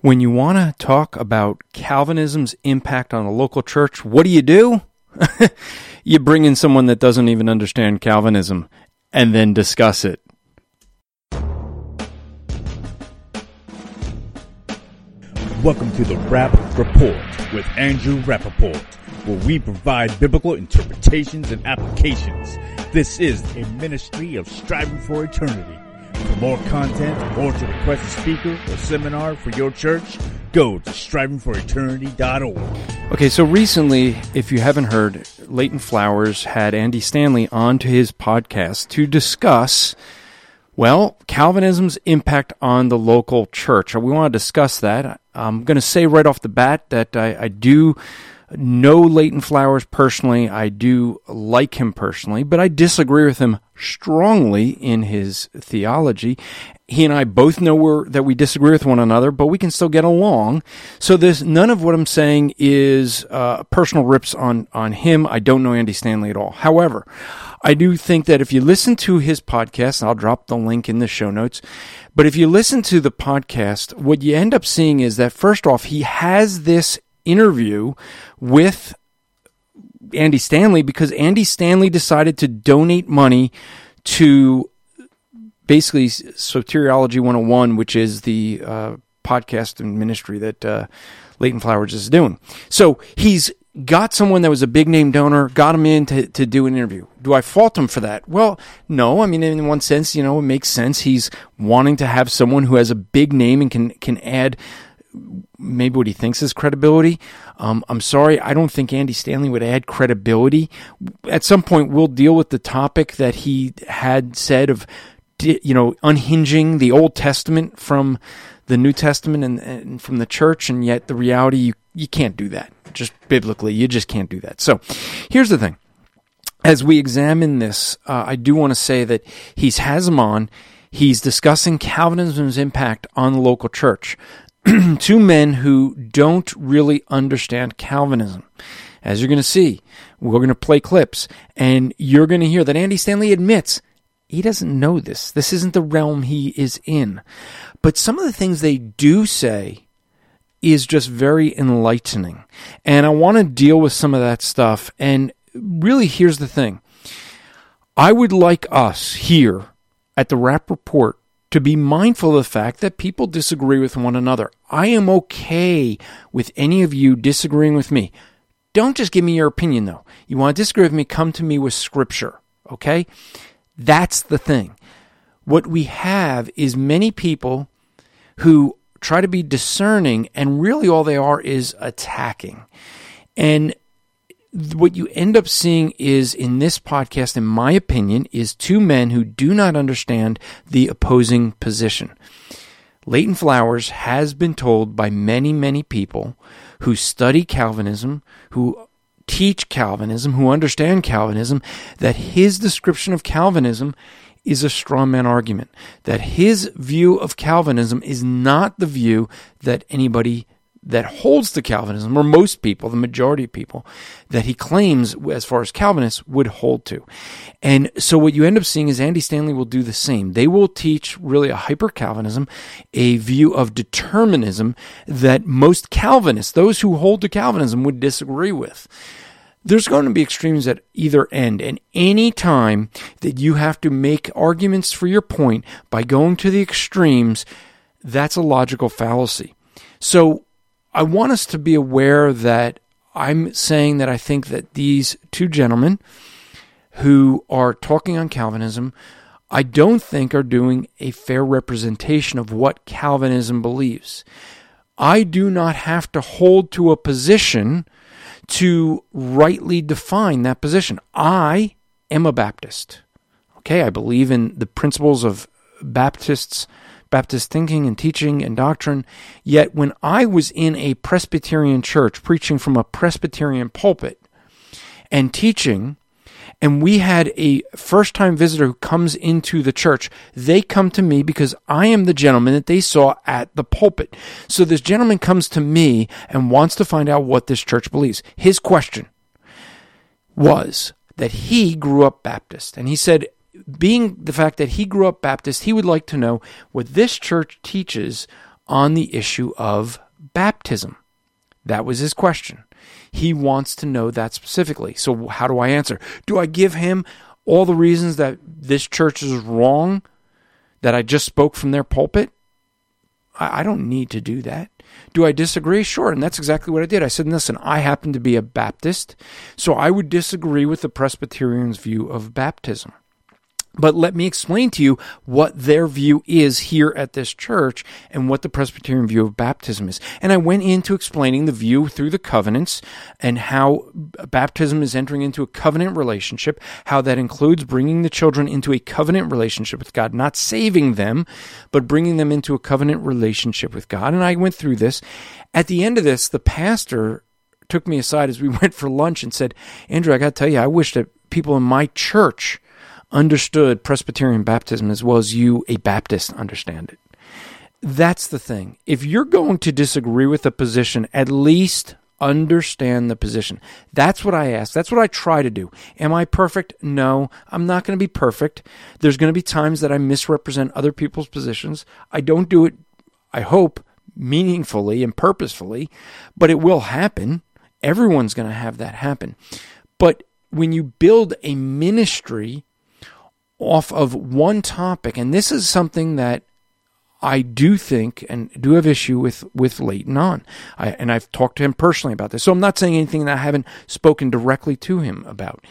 When you want to talk about Calvinism's impact on a local church, what do you do? you bring in someone that doesn't even understand Calvinism and then discuss it. Welcome to the Rapp Report with Andrew Rappaport, where we provide biblical interpretations and applications. This is a ministry of striving for eternity. For more content or to request a speaker or seminar for your church, go to strivingforeternity.org. Okay, so recently, if you haven't heard, Leighton Flowers had Andy Stanley on to his podcast to discuss, well, Calvinism's impact on the local church. We want to discuss that. I'm going to say right off the bat that I, I do know Leighton Flowers personally. I do like him personally, but I disagree with him strongly in his theology. He and I both know that we disagree with one another, but we can still get along. So there's none of what I'm saying is uh, personal rips on on him. I don't know Andy Stanley at all. However, I do think that if you listen to his podcast, I'll drop the link in the show notes. But if you listen to the podcast, what you end up seeing is that first off, he has this interview with Andy Stanley because Andy Stanley decided to donate money to basically Soteriology 101, which is the uh, podcast and ministry that uh, Leighton Flowers is doing. So he's got someone that was a big name donor, got him in to, to do an interview. Do I fault him for that? Well, no. I mean, in one sense, you know, it makes sense. He's wanting to have someone who has a big name and can, can add maybe what he thinks is credibility. Um, I'm sorry, I don't think Andy Stanley would add credibility. At some point, we'll deal with the topic that he had said of, you know, unhinging the Old Testament from the New Testament and, and from the church, and yet the reality you you can't do that. Just biblically, you just can't do that. So, here's the thing. As we examine this, uh, I do want to say that he's has him on. He's discussing Calvinism's impact on the local church. two men who don't really understand Calvinism. As you're going to see, we're going to play clips, and you're going to hear that Andy Stanley admits he doesn't know this. This isn't the realm he is in. But some of the things they do say is just very enlightening. And I want to deal with some of that stuff. And really, here's the thing I would like us here at the Rapp Report to be mindful of the fact that people disagree with one another. I am okay with any of you disagreeing with me. Don't just give me your opinion, though. You want to disagree with me, come to me with scripture, okay? That's the thing. What we have is many people who try to be discerning, and really all they are is attacking. And what you end up seeing is in this podcast, in my opinion, is two men who do not understand the opposing position. Leighton Flowers has been told by many, many people who study Calvinism, who teach Calvinism, who understand Calvinism, that his description of Calvinism is a straw man argument. That his view of Calvinism is not the view that anybody that holds to Calvinism, or most people, the majority of people, that he claims, as far as Calvinists, would hold to. And so what you end up seeing is Andy Stanley will do the same. They will teach really a hyper Calvinism, a view of determinism that most Calvinists, those who hold to Calvinism, would disagree with. There's going to be extremes at either end, and any time that you have to make arguments for your point by going to the extremes, that's a logical fallacy. So I want us to be aware that I'm saying that I think that these two gentlemen who are talking on Calvinism, I don't think are doing a fair representation of what Calvinism believes. I do not have to hold to a position to rightly define that position. I am a Baptist. Okay, I believe in the principles of Baptists Baptist thinking and teaching and doctrine. Yet when I was in a Presbyterian church preaching from a Presbyterian pulpit and teaching, and we had a first time visitor who comes into the church, they come to me because I am the gentleman that they saw at the pulpit. So this gentleman comes to me and wants to find out what this church believes. His question was that he grew up Baptist. And he said, being the fact that he grew up Baptist, he would like to know what this church teaches on the issue of baptism. That was his question. He wants to know that specifically. So, how do I answer? Do I give him all the reasons that this church is wrong that I just spoke from their pulpit? I, don't need to do that. Do I disagree? Sure. And that's exactly what I did. I said, listen, I happen to be a Baptist, so I would disagree with the Presbyterians' view of baptism. But let me explain to you what their view is here at this church and what the Presbyterian view of baptism is. And I went into explaining the view through the covenants and how baptism is entering into a covenant relationship, how that includes bringing the children into a covenant relationship with God, not saving them, but bringing them into a covenant relationship with God. And I went through this. At the end of this, the pastor took me aside as we went for lunch and said, Andrew, I got to tell you, I wish that people in my church understood Presbyterian baptism as well as you, a Baptist, understand it. That's the thing. If you're going to disagree with a position, at least understand the position. That's what I ask. That's what I try to do. Am I perfect? No, I'm not going to be perfect. There's going to be times that I misrepresent other people's positions. I don't do it, I hope, meaningfully and purposefully, but it will happen. Everyone's going to have that happen. But when you build a ministry off of one topic, and this is something that I do think and do have issue with with Leighton on, I, and I've talked to him personally about this. So I'm not saying anything that I haven't spoken directly to him about.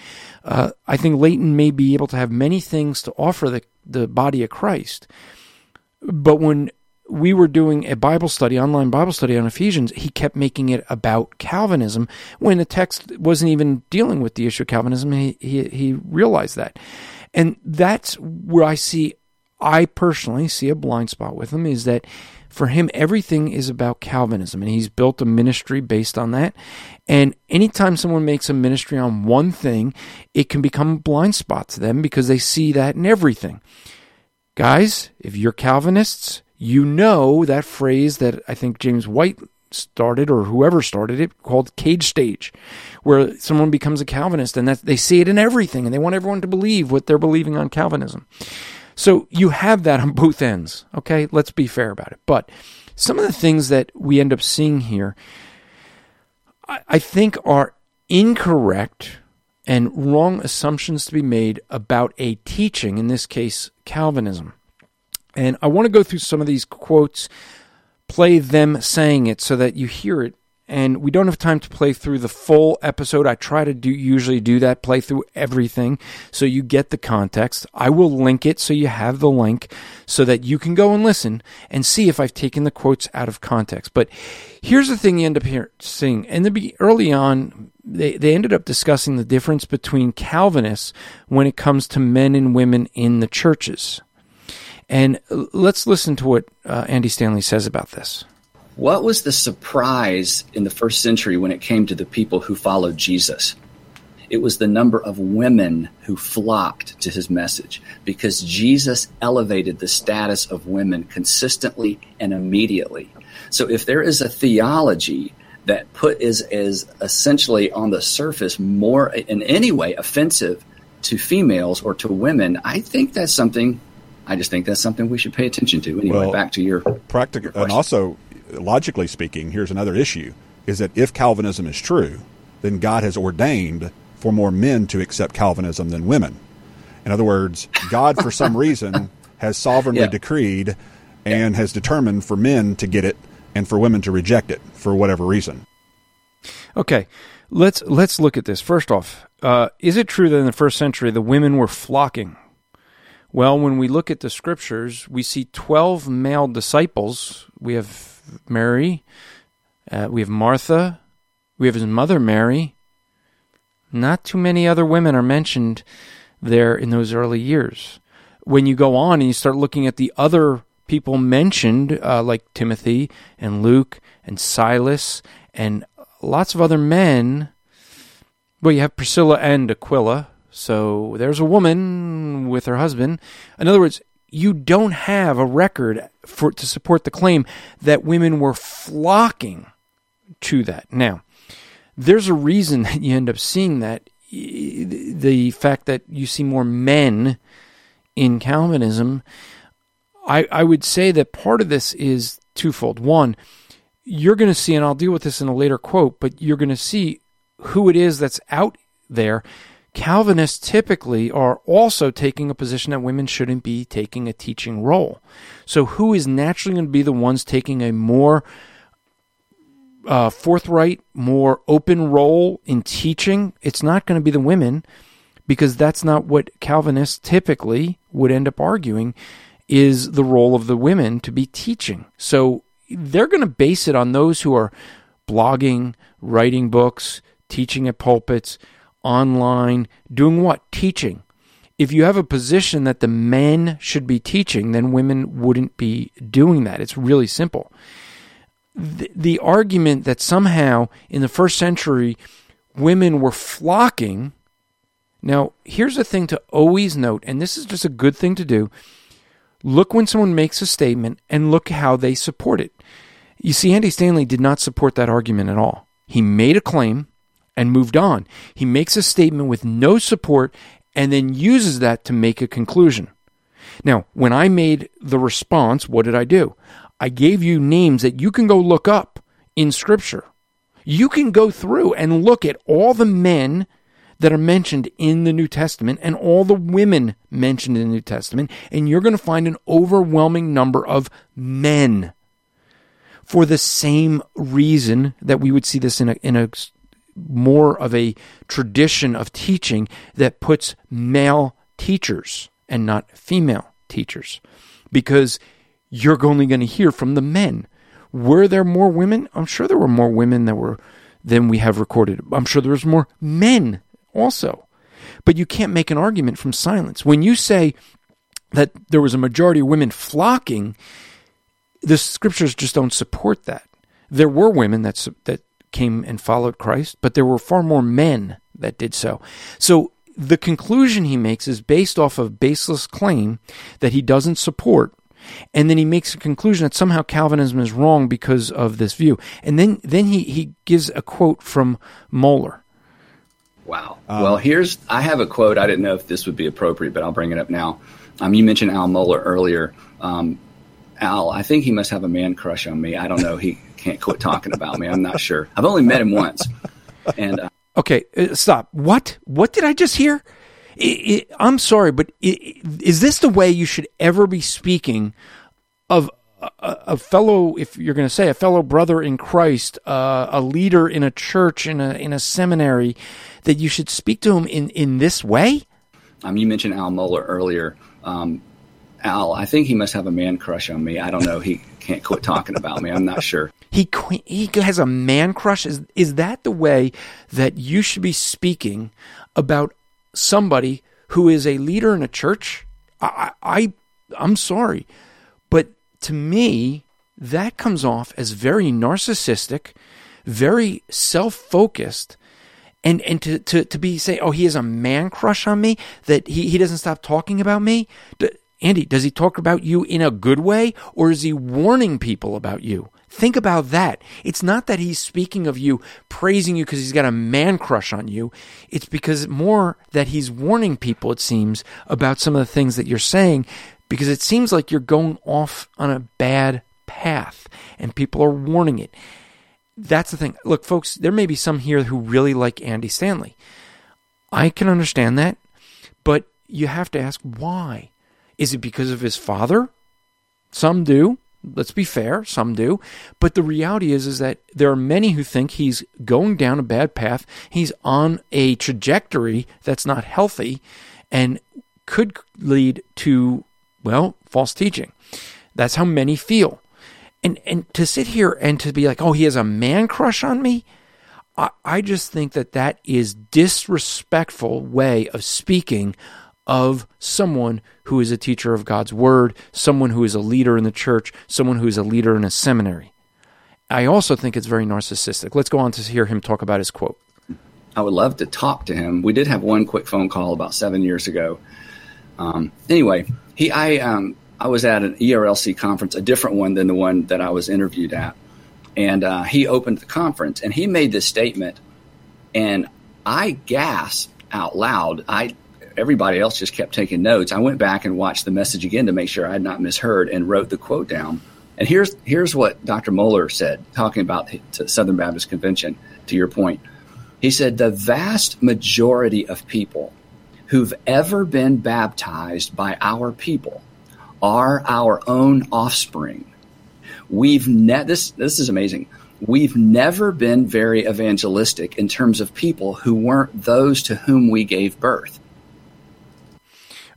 Uh, I think Leighton may be able to have many things to offer the the body of Christ, but when we were doing a Bible study, online Bible study on Ephesians, he kept making it about Calvinism when the text wasn't even dealing with the issue of Calvinism. He he, he realized that. And that's where I see, I personally see a blind spot with him is that for him, everything is about Calvinism, and he's built a ministry based on that. And anytime someone makes a ministry on one thing, it can become a blind spot to them because they see that in everything. Guys, if you're Calvinists, you know that phrase that I think James White started or whoever started it called cage stage where someone becomes a calvinist and that they see it in everything and they want everyone to believe what they're believing on calvinism. So you have that on both ends okay? Let's be fair about it. But some of the things that we end up seeing here i think are incorrect and wrong assumptions to be made about a teaching in this case calvinism. And i want to go through some of these quotes play them saying it so that you hear it. And we don't have time to play through the full episode. I try to do usually do that, play through everything so you get the context. I will link it so you have the link so that you can go and listen and see if I've taken the quotes out of context. But here's the thing you end up here seeing. In the early on, they, they ended up discussing the difference between Calvinists when it comes to men and women in the churches. And let's listen to what uh, Andy Stanley says about this. What was the surprise in the first century when it came to the people who followed Jesus? It was the number of women who flocked to his message because Jesus elevated the status of women consistently and immediately. So if there is a theology that put is is essentially on the surface more in any way offensive to females or to women, I think that's something I just think that's something we should pay attention to. Anyway, well, back to your practical, and also logically speaking, here's another issue: is that if Calvinism is true, then God has ordained for more men to accept Calvinism than women. In other words, God, for some reason, has sovereignly yeah. decreed and yeah. has determined for men to get it and for women to reject it for whatever reason. Okay, let's let's look at this. First off, uh, is it true that in the first century the women were flocking well, when we look at the scriptures, we see 12 male disciples. We have Mary, uh, we have Martha, we have his mother Mary. Not too many other women are mentioned there in those early years. When you go on and you start looking at the other people mentioned, uh, like Timothy and Luke and Silas and lots of other men, well, you have Priscilla and Aquila, so there's a woman with her husband. In other words, you don't have a record for to support the claim that women were flocking to that. Now, there's a reason that you end up seeing that. The fact that you see more men in Calvinism, I, I would say that part of this is twofold. One, you're going to see, and I'll deal with this in a later quote, but you're going to see who it is that's out there. Calvinists typically are also taking a position that women shouldn't be taking a teaching role. So, who is naturally going to be the ones taking a more uh, forthright, more open role in teaching? It's not going to be the women because that's not what Calvinists typically would end up arguing is the role of the women to be teaching. So they're going to base it on those who are blogging, writing books, teaching at pulpits, online, doing what? Teaching. If you have a position that the men should be teaching, then women wouldn't be doing that. It's really simple. The, the argument that somehow in the first century women were flocking. Now, here's a thing to always note, and this is just a good thing to do Look when someone makes a statement and look how they support it. You see, Andy Stanley did not support that argument at all. He made a claim and moved on. He makes a statement with no support and then uses that to make a conclusion. Now, when I made the response, what did I do? I gave you names that you can go look up in Scripture. You can go through and look at all the men that are mentioned in the New Testament and all the women mentioned in the New Testament, and you're going to find an overwhelming number of men. For the same reason that we would see this in a, in a more of a tradition of teaching that puts male teachers and not female teachers, because you're only going to hear from the men. Were there more women? I'm sure there were more women that were than we have recorded. I'm sure there was more men also. But you can't make an argument from silence. When you say that there was a majority of women flocking, the scriptures just don't support that. There were women that that came and followed Christ, but there were far more men that did so. So the conclusion he makes is based off of baseless claim that he doesn't support and then he makes a conclusion that somehow Calvinism is wrong because of this view. And then then he, he gives a quote from Mohler. Wow. Um, well, here's I have a quote. I didn't know if this would be appropriate, but I'll bring it up now. Um, you mentioned Al Mohler earlier. Um, Al, I think he must have a man crush on me. I don't know. He can't quit talking about me. I'm not sure. I've only met him once. And uh, okay, uh, stop. What? What did I just hear? It, it, I'm sorry, but it, is this the way you should ever be speaking of a, a fellow, if you're going to say a fellow brother in Christ, uh, a leader in a church, in a in a seminary? that you should speak to him in, in this way? Um, you mentioned Al Mohler earlier. Um, Al, I think he must have a man crush on me. I don't know. He can't quit talking about me. I'm not sure. He he has a man crush. Is is that the way that you should be speaking about somebody who is a leader in a church? I, I I'm sorry, but to me that comes off as very narcissistic, very self focused, and and to to to be say, oh, he has a man crush on me that he he doesn't stop talking about me. D- Andy, does he talk about you in a good way, or is he warning people about you? Think about that. It's not that he's speaking of you, praising you because he's got a man crush on you. It's because more that he's warning people, it seems, about some of the things that you're saying, because it seems like you're going off on a bad path and people are warning it that's the thing. Look, folks, there may be some here who really like Andy Stanley. I can understand that, but you have to ask why. Is it because of his father? Some do. Let's be fair, some do. But the reality is is that there are many who think he's going down a bad path. He's on a trajectory that's not healthy and could lead to well, false teaching. That's how many feel and and to sit here and to be like, oh, he has a man crush on me. I, I just think that that is disrespectful way of speaking of someone who is a teacher of God's word, someone who is a leader in the church, someone who is a leader in a seminary. I also think it's very narcissistic. Let's go on to hear him talk about his quote. I would love to talk to him. We did have one quick phone call about seven years ago. Um, anyway, he I um, I was at an ERLC conference, a different one than the one that I was interviewed at. And uh, he opened the conference and he made this statement. And I gasped out loud. I, everybody else just kept taking notes. I went back and watched the message again to make sure I had not misheard and wrote the quote down. And here's here's what Dr. Mohler said, talking about the Southern Baptist Convention. To your point, he said the vast majority of people who've ever been baptized by our people are our own offspring. We've ne- this this is amazing. We've never been very evangelistic in terms of people who weren't those to whom we gave birth.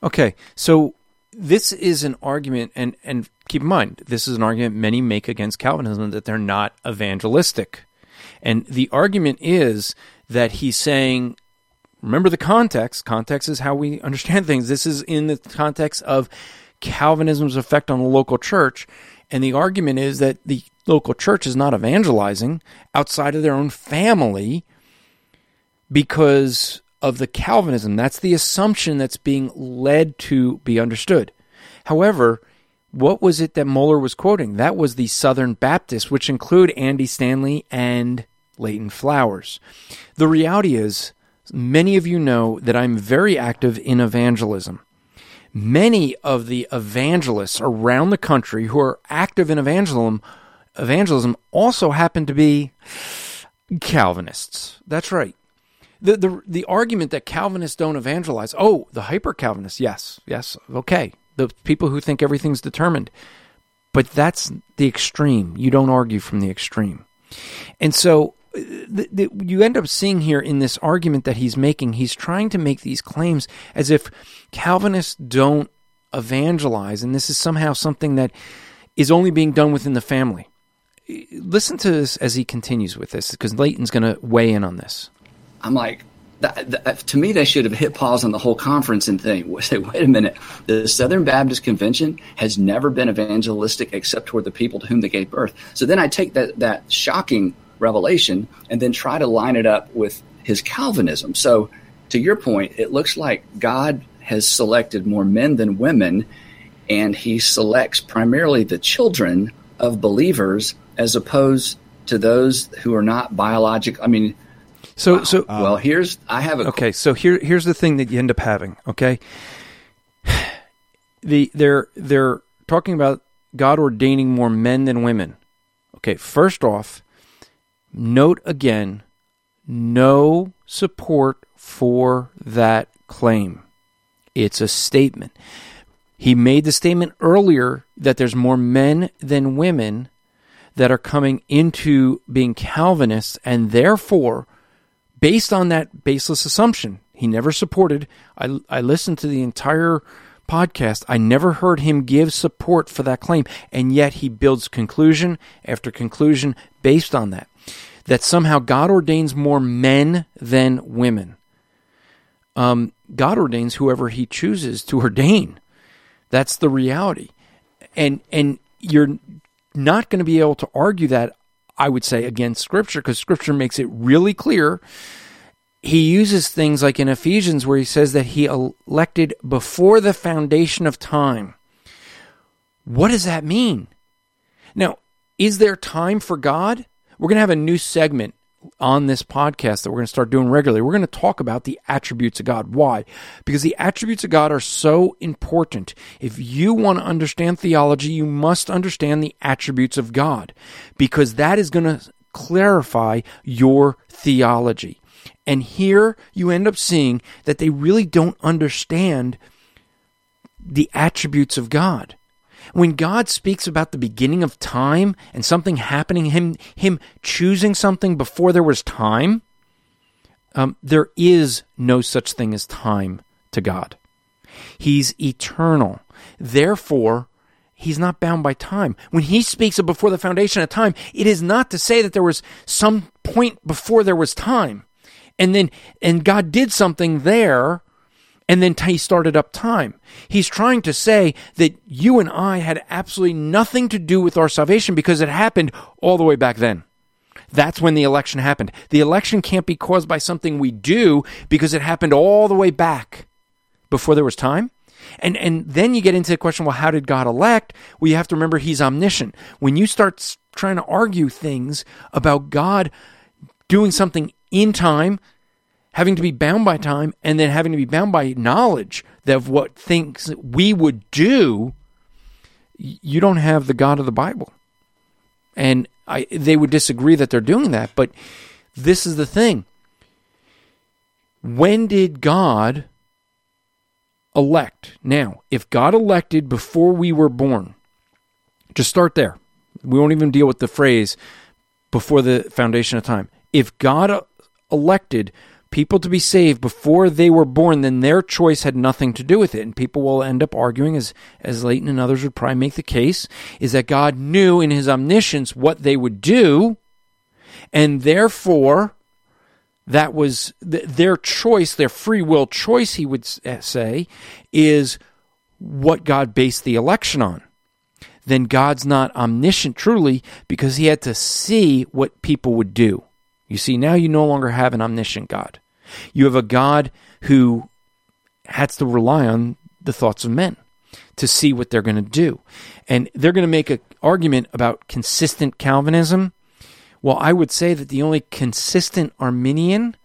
Okay, so this is an argument, and and keep in mind, this is an argument many make against Calvinism that they're not evangelistic, and the argument is that he's saying remember the context. Context is how we understand things. This is in the context of Calvinism's effect on the local church. And the argument is that the local church is not evangelizing outside of their own family because of the Calvinism. That's the assumption that's being led to be understood. However, what was it that Mohler was quoting? That was the Southern Baptist, which include Andy Stanley and Leighton Flowers. The reality is, many of you know that I'm very active in evangelism. Many of the evangelists around the country who are active in evangelism evangelism also happen to be Calvinists. That's right. The, the the argument that Calvinists don't evangelize. Oh, the hyper Calvinists. Yes, yes. Okay. The people who think everything's determined. But that's the extreme. You don't argue from the extreme. And so uh, the, the, you end up seeing here in this argument that he's making, he's trying to make these claims as if Calvinists don't evangelize, and this is somehow something that is only being done within the family. Listen to this as he continues with this, because Leighton's going to weigh in on this. I'm like, that, that, uh, to me, they should have hit pause on the whole conference and thing. say, wait a minute, the Southern Baptist Convention has never been evangelistic except toward the people to whom they gave birth. So then I take that that shocking revelation and then try to line it up with his Calvinism. So, to your point, it looks like God has selected more men than women, and he selects primarily the children of believers as opposed to those who are not biologic. I mean, so wow. so uh, well, here's I have a okay. So here here's the thing that you end up having. Okay, the they're they're talking about God ordaining more men than women. Okay, first off, Note again, no support for that claim. It's a statement. He made the statement earlier that there's more men than women that are coming into being Calvinists, and therefore, based on that baseless assumption, he never supported. I, I listened to the entire podcast. I never heard him give support for that claim, and yet he builds conclusion after conclusion based on that that somehow God ordains more men than women. Um, God ordains whoever He chooses to ordain. That's the reality, and and you're not going to be able to argue that. I would say against Scripture because Scripture makes it really clear. He uses things like in Ephesians where he says that he elected before the foundation of time. What does that mean? Now, is there time for God? We're going to have a new segment on this podcast that we're going to start doing regularly. We're going to talk about the attributes of God. Why? Because the attributes of God are so important. If you want to understand theology, you must understand the attributes of God because that is going to clarify your theology. And here you end up seeing that they really don't understand the attributes of God. When God speaks about the beginning of time and something happening, him him choosing something before there was time, um, there is no such thing as time to God. He's eternal. Therefore, he's not bound by time. When he speaks of before the foundation of time, it is not to say that there was some point before there was time. And then and God did something there and then he started up time. He's trying to say that you and I had absolutely nothing to do with our salvation because it happened all the way back then. That's when the election happened. The election can't be caused by something we do because it happened all the way back before there was time. And and then you get into the question, well, how did God elect? Well, you have to remember he's omniscient. When you start trying to argue things about God doing something in time, having to be bound by time and then having to be bound by knowledge of what things we would do, you don't have the God of the Bible. And I, they would disagree that they're doing that, but this is the thing. When did God elect? Now, if God elected before we were born, just start there. We won't even deal with the phrase before the foundation of time. If God uh, elected people to be saved before they were born, then their choice had nothing to do with it. And people will end up arguing, as, as Leighton and others would probably make the case, is that God knew in his omniscience what they would do, and therefore that was th- their choice, their free will choice, he would uh, say, is what God based the election on. Then God's not omniscient truly because he had to see what people would do. You see, now you no longer have an omniscient God. You have a God who has to rely on the thoughts of men to see what they're going to do. And they're going to make an argument about consistent Calvinism well, I would say that the only consistent Arminian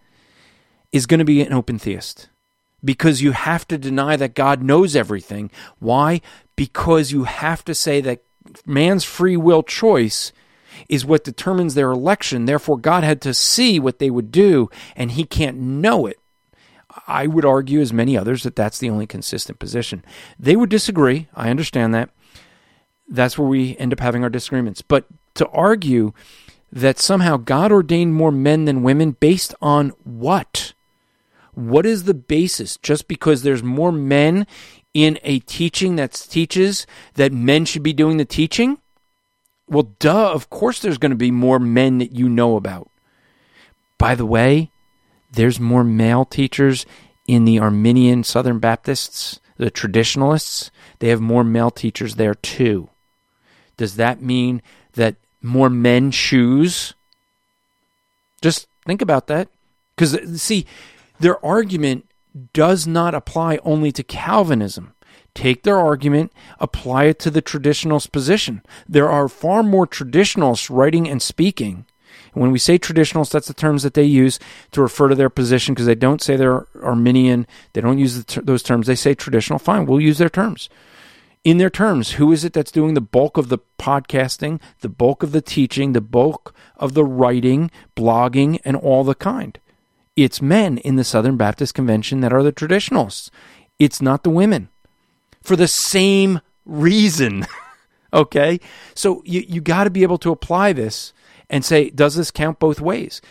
is going to be an open theist because you have to deny that God knows everything. Why? Because you have to say that man's free will choice is what determines their election. Therefore, God had to see what they would do, and he can't know it. I would argue, as many others, that that's the only consistent position. They would disagree. I understand that. That's where we end up having our disagreements. But to argue that somehow God ordained more men than women based on what? What is the basis? Just because there's more men in a teaching that teaches that men should be doing the teaching? Well, duh, of course there's going to be more men that you know about. By the way, there's more male teachers in the Arminian Southern Baptists, the traditionalists. They have more male teachers there too. Does that mean that more men choose? Just think about that. Because, see, their argument does not apply only to Calvinism. Take their argument, apply it to the traditionalist position. There are far more traditionalists writing and speaking. When we say traditionalists, that's the terms that they use to refer to their position because they don't say they're Arminian. They don't use the, those terms. They say traditional. Fine, we'll use their terms in their terms. Who is it that's doing the bulk of the podcasting, the bulk of the teaching, the bulk of the writing, blogging, and all the kind? It's men in the Southern Baptist Convention that are the traditionalists. It's not the women. For the same reason. okay? So you, you got to be able to apply this and say, does this count both ways?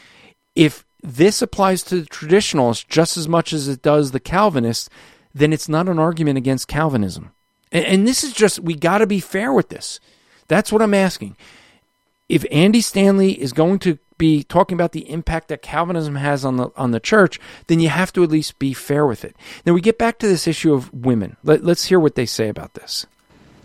If this applies to the traditionalists just as much as it does the Calvinists, then it's not an argument against Calvinism. And, and this is just, we got to be fair with this. That's what I'm asking. If Andy Stanley is going to be talking about the impact that Calvinism has on the on the church, then you have to at least be fair with it. Now we get back to this issue of women. Let, let's hear what they say about this.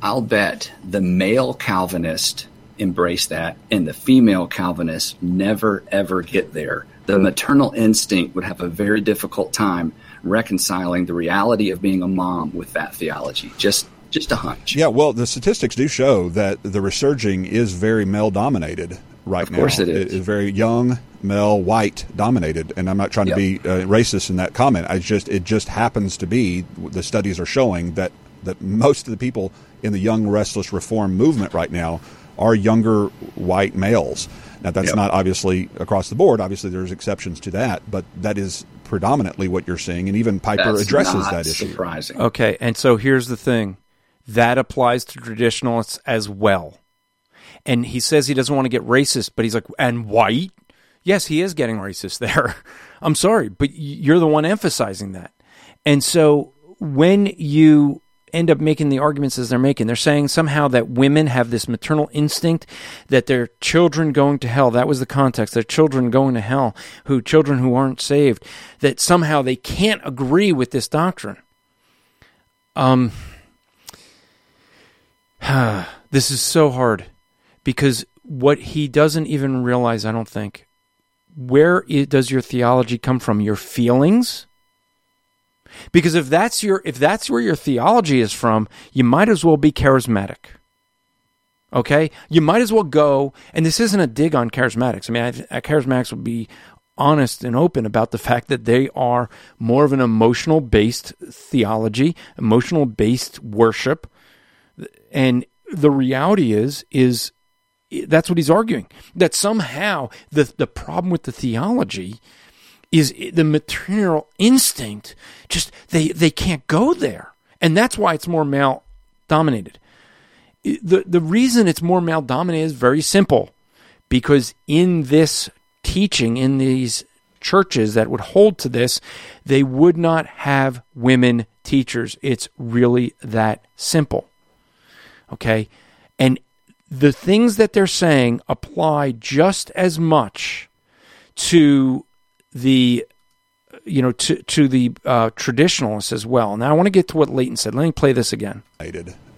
I'll bet the male Calvinist embrace that, and the female Calvinist never ever get there. The maternal instinct would have a very difficult time reconciling the reality of being a mom with that theology. Just just a hunch. Yeah, well, the statistics do show that the resurging is very male dominated right now. Of course, it is. It is very young, male, white dominated, and I'm not trying yep. to be uh, racist in that comment. I just it just happens to be the studies are showing that that most of the people in the young, restless reform movement right now are younger white males. Now, that's yep. not obviously across the board. Obviously, there's exceptions to that, but that is predominantly what you're seeing, and even Piper that's addresses that issue. Surprising. Okay, and so here's the thing that applies to traditionalists as well. And he says he doesn't want to get racist, but he's like, and white? Yes, he is getting racist there. I'm sorry, but you're the one emphasizing that. And so when you end up making the arguments as they're making, they're saying somehow that women have this maternal instinct that their children going to hell, that was the context, their children going to hell, who children who aren't saved, that somehow they can't agree with this doctrine. Um, this is so hard because what he doesn't even realize, I don't think, where it, does your theology come from? Your feelings? Because if that's your if that's where your theology is from, you might as well be charismatic. Okay, you might as well go. And this isn't a dig on charismatics. I mean, I, uh, charismatics would be honest and open about the fact that they are more of an emotional based theology, emotional based worship. And the reality is, is that's what he's arguing that somehow the, the problem with the theology is the maternal instinct just they they can't go there. And that's why it's more male dominated the the reason it's more male dominated is very simple because in this teaching in these churches that would hold to this they would not have women teachers. It's really that simple. Okay? And the things that they're saying apply just as much to the you know to to the uh, traditionalists as well. Now I want to get to what Leighton said. Let me play this again.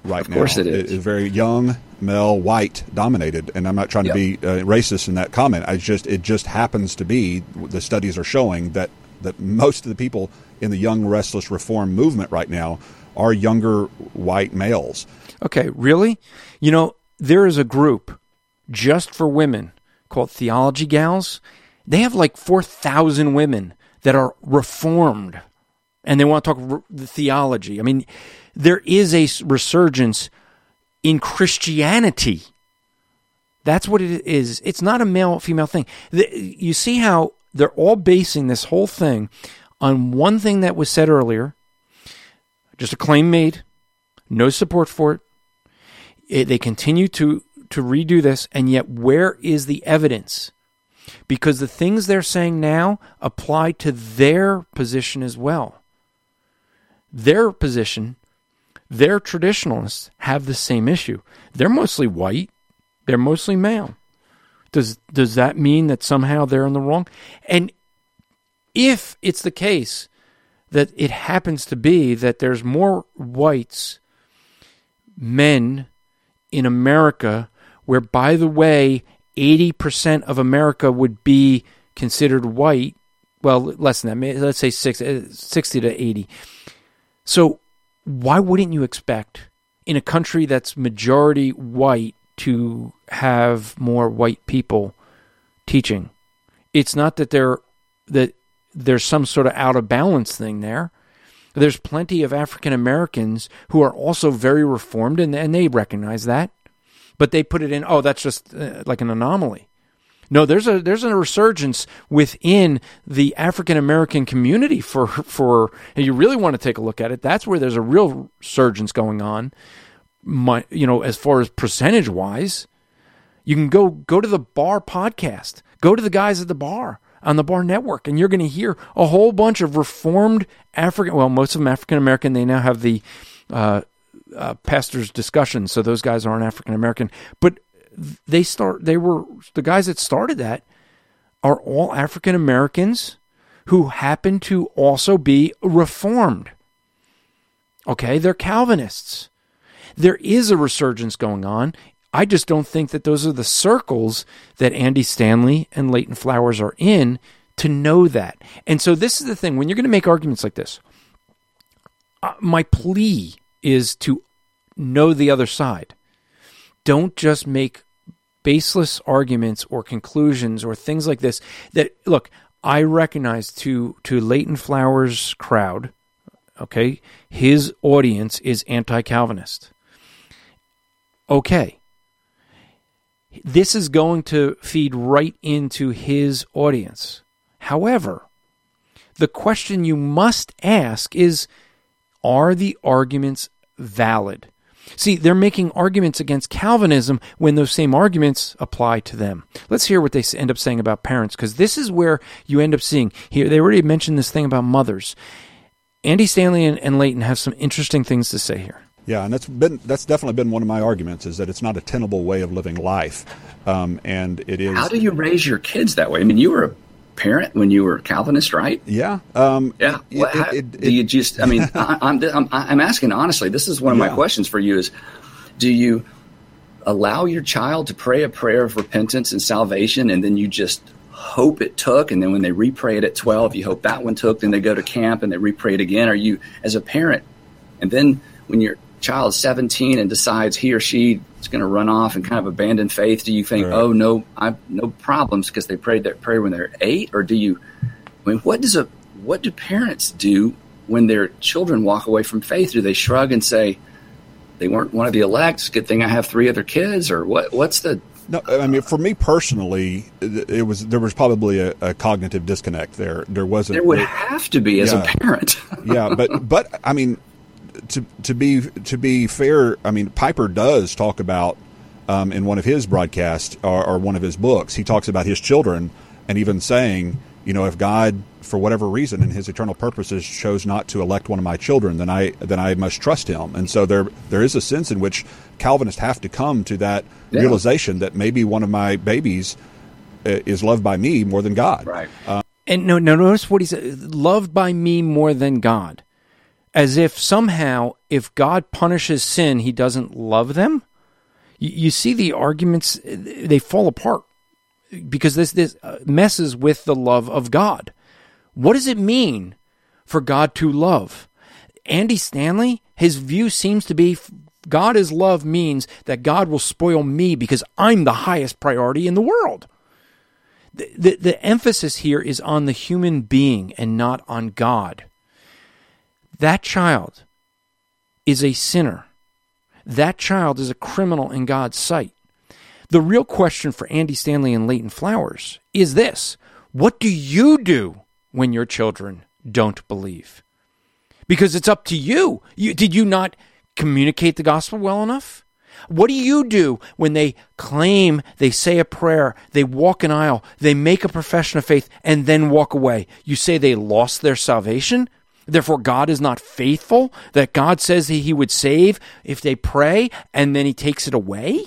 Right of course it is. It is very young, male, white dominated, and I'm not trying Yep. to be uh, racist in that comment. I just it just happens to be the studies are showing that that most of the people in the young restless reform movement right now are younger white males. Okay, really? You know, there is a group just for women called Theology Gals. They have like 4,000 women that are reformed and they want to talk re- the theology. I mean, there is a resurgence in Christianity. That's what it is. It's not a male female thing. The, you see how they're all basing this whole thing on one thing that was said earlier, just a claim made, no support for it. It- they continue to to redo this, and yet where is the evidence? Because the things they're saying now apply to their position as well. Their position, their traditionalists have the same issue. They're mostly white. They're mostly male. Does does that mean that somehow they're in the wrong? And if it's the case that it happens to be that there's more whites, men in America, where by the way, 80% of America would be considered white. Well, less than that. Let's say uh, 60 to 80. So, why wouldn't you expect in a country that's majority white to have more white people teaching? It's not that they're that there's some sort of out of balance thing there. There's plenty of African Americans who are also very reformed, and, and they recognize that, but they put it in. Oh, that's just uh, like an anomaly. No, there's a there's a resurgence within the African American community for for. And you really want to take a look at it. That's where there's a real resurgence going on. My, you know, as far as percentage wise, you can go go to the bar podcast. Go to the guys at the bar on the bar network and you're going to hear a whole bunch of reformed African well most of them African American they now have the uh, uh, pastors discussion so those guys aren't African American but they start they were the guys that started that are all African Americans who happen to also be reformed. Okay? They're Calvinists. There is a resurgence going on. I just don't think that those are the circles that Andy Stanley and Leighton Flowers are in to know that. And so this is the thing when you're going to make arguments like this. Uh, my plea is to know the other side. Don't just make baseless arguments or conclusions or things like this that look, I recognize to to Leighton Flowers crowd, okay, his audience is anti-Calvinist okay, this is going to feed right into his audience. However, the question you must ask is are the arguments valid? See, they're making arguments against Calvinism when those same arguments apply to them. Let's hear what they end up saying about parents, because this is where you end up seeing here. They already mentioned this thing about mothers. Andy Stanley and, and have some interesting things to say here. Yeah, and that's been that's definitely been one of my arguments is that it's not a tenable way of living life, um, and it is. How do you raise your kids that way? I mean, you were a parent when you were Calvinist, right? Yeah. Um, Yeah. it- Well, how- it- it- do you just? I mean, I, I'm, I'm I'm asking honestly. This is one of my questions for you: is do you allow your child to pray a prayer of repentance and salvation, and then you just hope it took, and then when they repray it at twelve, you hope that one took. Then they go to camp and they repray it again. Are you, as a parent, and then when you're child's 17 and decides he or she is going to run off and kind of abandon faith, do you think, Right. oh no, I no problems because they prayed that prayer when they're eight, or do you? I mean, what does a what do parents do when their children walk away from faith? Do they shrug and say they weren't one of the elect? It's a good thing I have three other kids, or what? What's the No, I mean, for me personally, it it was there was probably a, a cognitive disconnect there. There wasn't. there would have to be as Yeah. a parent. yeah, but but I mean, to to be to be fair, I mean Piper does talk about um, in one of his broadcasts or, or one of his books. He talks about his children and even saying, you know, if God for whatever reason in His eternal purposes chose not to elect one of my children, then I then I must trust Him. And so there there is a sense in which Calvinists have to come to that Yeah. realization that maybe one of my babies uh, is loved by me more than God. right. And no, no, notice what he said: loved by me more than God, as if somehow, if God punishes sin, He doesn't love them. You, you see the arguments; they fall apart because this this uh, messes with the love of God. What does it mean for God to love? Andy Stanley, his view seems to be God is love means that God will spoil me because I'm the highest priority in the world the, the, the emphasis here is on the human being and not on God. That child is a sinner. That child is a criminal in God's sight. The real question for Andy Stanley and Leighton Flowers is this What do you do when your children don't believe? Because it's up to you. you did you not communicate the gospel well enough? What do you do when they claim they say a prayer, they walk an aisle, they make a profession of faith, and then walk away? You say they lost their salvation? Therefore, God is not faithful? That God says that He would save if they pray, and then He takes it away?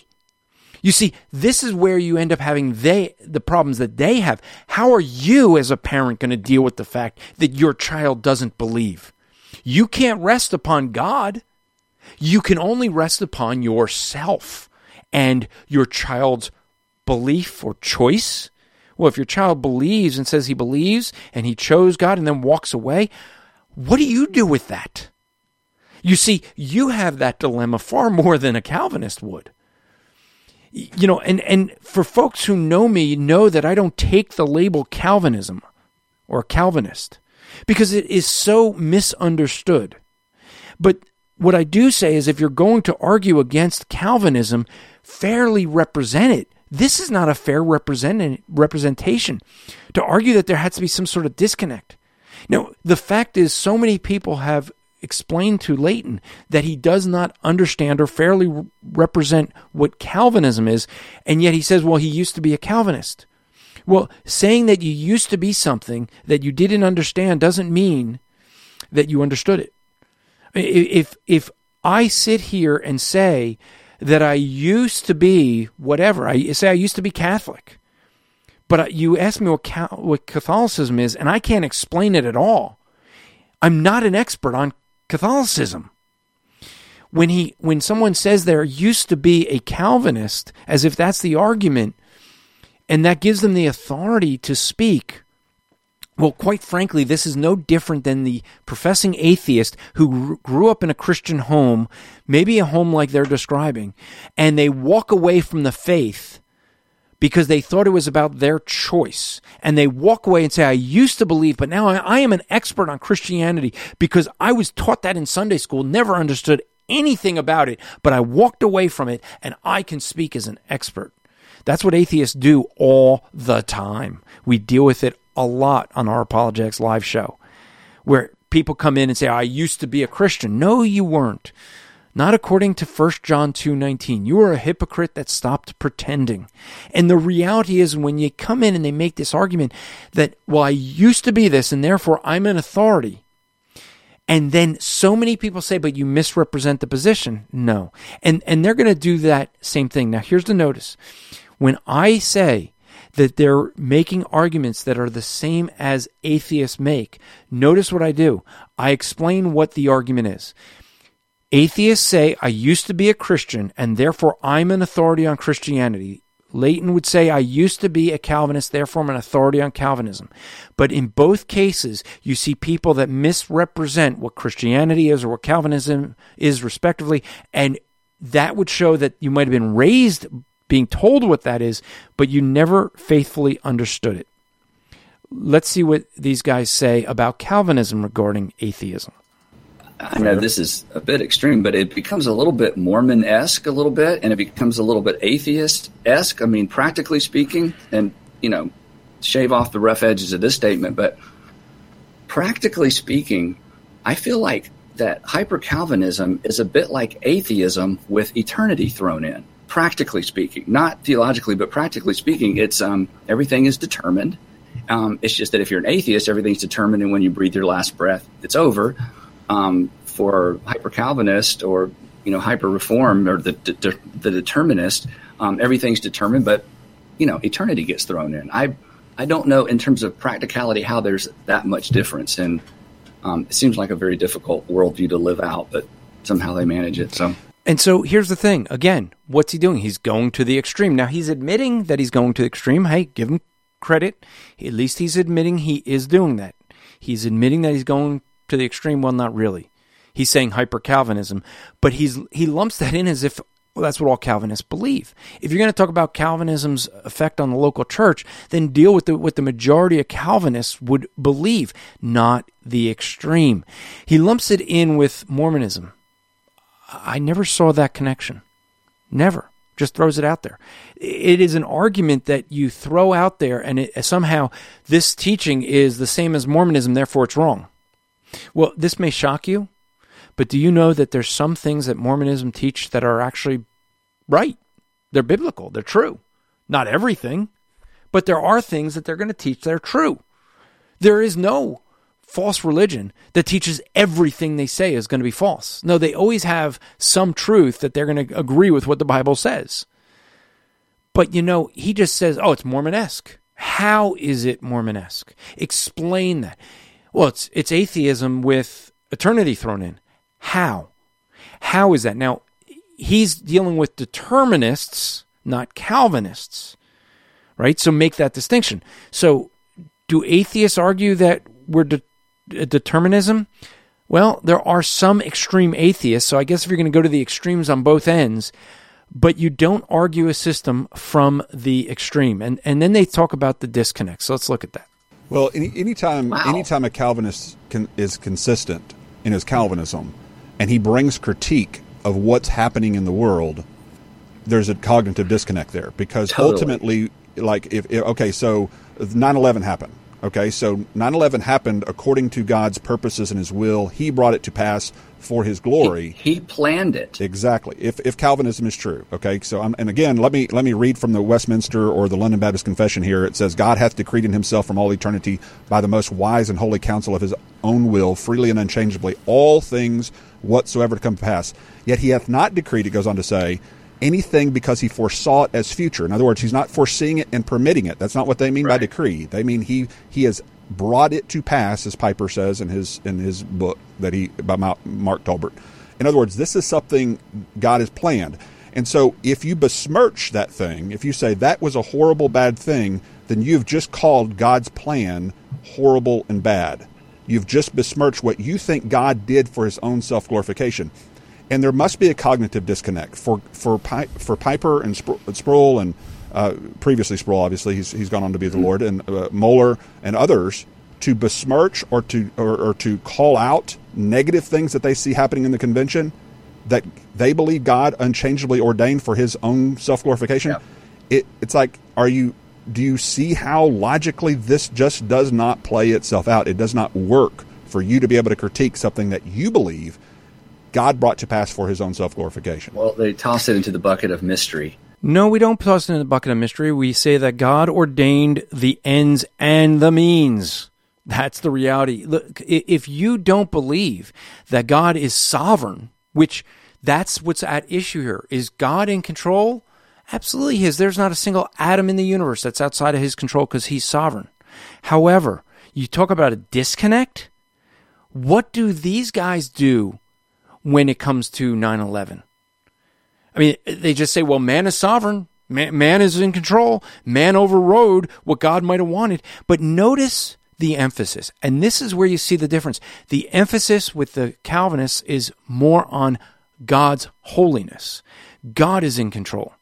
You see, this is where you end up having they the problems that they have. How are you as a parent going to deal with the fact that your child doesn't believe? You can't rest upon God. You can only rest upon yourself and your child's belief or choice. Well, if your child believes and says he believes and he chose God and then walks away, what do you do with that? You see, you have that dilemma far more than a Calvinist would you know, and, and for folks who know me, know that I don't take the label Calvinism or Calvinist because it is so misunderstood. But what I do say is if you're going to argue against Calvinism, fairly represent it. This is not a fair represent- representation to argue that there has to be some sort of disconnect. Now, the fact is, so many people have explained to Leighton that he does not understand or fairly re- represent what Calvinism is, and yet he says, well, he used to be a Calvinist. Well, saying that you used to be something that you didn't understand doesn't mean that you understood it. If if I sit here and say that I used to be whatever, I say I used to be Catholic, but uh, you ask me what, what Catholicism is, and I can't explain it at all. I'm not an expert on Catholicism. When he when someone says there used to be a Calvinist, as if that's the argument, and that gives them the authority to speak. Well, quite frankly, this is no different than the professing atheist who grew up in a Christian home, maybe a home like they're describing, and they walk away from the faith because they thought it was about their choice. And they walk away and say, I used to believe, but now I, I am an expert on Christianity because I was taught that in Sunday school, never understood anything about it, but I walked away from it and I can speak as an expert. That's what atheists do all the time. We deal with it a lot on our Apologetics live show, where people come in and say, I used to be a Christian. No, you weren't. Not according to 1 John 2:19. You are a hypocrite that stopped pretending. And the reality is when you come in and they make this argument that well I used to be this and therefore I'm an authority. And then so many people say but you misrepresent the position. No. And and they're going to do that same thing. Now here's the notice. When I say that they're making arguments that are the same as atheists make, notice what I do. I explain what the argument is. Atheists say, I used to be a Christian, and therefore I'm an authority on Christianity. Leighton would say, I used to be a Calvinist, therefore I'm an authority on Calvinism. But in both cases, you see people that misrepresent what Christianity is or what Calvinism is, respectively, and that would show that you might have been raised being told what that is, but you never faithfully understood it. Let's see what these guys say about Calvinism regarding atheism. I know this is a bit extreme, but it becomes a little bit Mormon esque, a little bit, and it becomes a little bit atheist esque. I mean, practically speaking, and, you know, shave off the rough edges of this statement, but practically speaking, I feel like that hyper Calvinism is a bit like atheism with eternity thrown in. Practically speaking, not theologically, but practically speaking, it's um, everything is determined. Um, it's just that if you're an atheist, everything's determined, and when you breathe your last breath, it's over um, for hyper Calvinist or you know hyper reform or the the, the determinist, um, everything's determined, but you know eternity gets thrown in. I I don't know in terms of practicality how there's that much difference, and um, it seems like a very difficult worldview to live out, but somehow they manage it. So. And so here's the thing. Again, what's he doing? He's going to the extreme. Now he's admitting that he's going to the extreme. Hey, give him credit. At least he's admitting he is doing that. He's admitting that he's going to the extreme? Well, not really. He's saying hyper Calvinism, but he's he lumps that in as if well, that's what all Calvinists believe. If you're going to talk about Calvinism's effect on the local church, then deal with the, what the majority of Calvinists would believe, not the extreme. He lumps it in with Mormonism. I never saw that connection. Never. Just throws it out there. It is an argument that you throw out there, and it, somehow this teaching is the same as Mormonism, therefore it's wrong. Well, this may shock you, but do you know that there's some things that Mormonism teach that are actually right? They're biblical, they're true. Not everything, but there are things that they're going to teach that are true. There is no false religion that teaches everything they say is going to be false. No, they always have some truth that they're going to agree with what the Bible says. But you know, he just says, oh, it's Mormonesque. How is it Mormonesque? Explain that. Well, it's it's atheism with eternity thrown in. How? How is that? Now, he's dealing with determinists, not Calvinists. Right? So make that distinction. So do atheists argue that we're de- uh, determinism? Well, there are some extreme atheists, so I guess if you're going to go to the extremes on both ends, but you don't argue a system from the extreme. And and then they talk about the disconnect. So let's look at that. Well, any, anytime Wow. anytime a Calvinist can, is consistent in his Calvinism, and he brings critique of what's happening in the world, there's a cognitive disconnect there because Totally. ultimately, like if, if okay, so 9/11 happened. Okay, so 9/11 happened according to God's purposes and His will. He brought it to pass for His glory. He planned it. Exactly. If if Calvinism is true, okay. So I'm, and again, let me let me read from the Westminster or the London Baptist Confession here. It says, "God hath decreed in Himself from all eternity by the most wise and holy counsel of His own will, freely and unchangeably, all things whatsoever to come to pass. Yet He hath not decreed." It goes on to say. Anything because he foresaw it as future. In other words, he's not foreseeing it and permitting it. That's not what they mean by decree. They mean he he has brought it to pass, as Piper says in his in his book that he by Mark Talbot. In other words, this is something God has planned. And so, if you besmirch that thing, if you say that was a horrible, bad thing, then you've just called God's plan horrible and bad. You've just besmirched what you think God did for His own self glorification. And there must be a cognitive disconnect for for Pi- for Piper and Spro- Sproul and uh, previously Sproul, obviously he's he's gone on to be the Lord, and uh, Mohler and others to besmirch or to or, or to call out negative things that they see happening in the convention that they believe God unchangeably ordained for His own self glorification. Yeah. It it's like, are you? Do you see how logically this just does not play itself out? It does not work for you to be able to critique something that you believe God brought to pass for His own self glorification. Well, they toss it into the bucket of mystery. No, we don't toss it in the bucket of mystery. We say that God ordained the ends and the means. That's the reality. Look, if you don't believe that God is sovereign, which that's what's at issue here, is God in control? Absolutely he is. There's not a single atom in the universe that's outside of his control because he's sovereign. However, you talk about a disconnect. What do these guys do when it comes to 9 11? I mean, they just say, well, man is sovereign. Man, man is in control. Man overrode what God might have wanted. But notice the emphasis. And this is where you see the difference. The emphasis with the Calvinists is more on God's holiness. God is in control.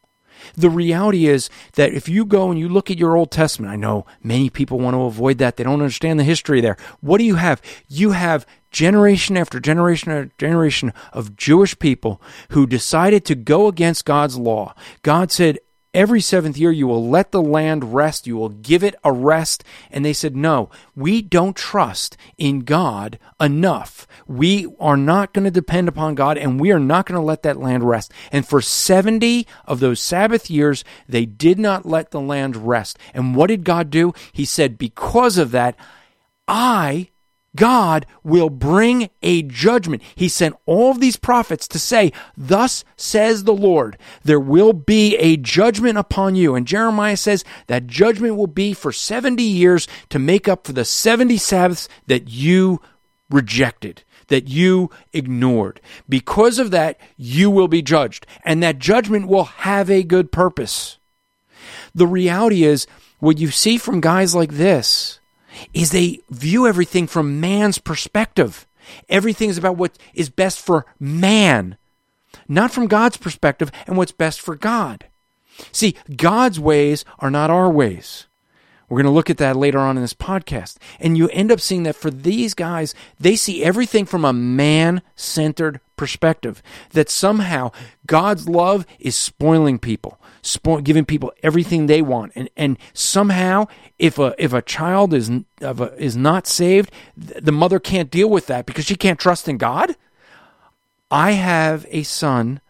The reality is that if you go and you look at your Old Testament, I know many people want to avoid that. They don't understand the history there. What do you have? You have generation after generation after generation of Jewish people who decided to go against God's law. God said, Every seventh year, you will let the land rest. You will give it a rest. And they said, No, we don't trust in God enough. We are not going to depend upon God and we are not going to let that land rest. And for 70 of those Sabbath years, they did not let the land rest. And what did God do? He said, Because of that, I God will bring a judgment. He sent all of these prophets to say, Thus says the Lord, there will be a judgment upon you. And Jeremiah says that judgment will be for 70 years to make up for the 70 Sabbaths that you rejected, that you ignored. Because of that, you will be judged. And that judgment will have a good purpose. The reality is, what you see from guys like this, is they view everything from man's perspective. Everything is about what is best for man, not from God's perspective and what's best for God. See, God's ways are not our ways. We're going to look at that later on in this podcast. And you end up seeing that for these guys, they see everything from a man centered perspective. That somehow God's love is spoiling people, spo- giving people everything they want. And, and somehow, if a, if a child is, of a, is not saved, the mother can't deal with that because she can't trust in God. I have a son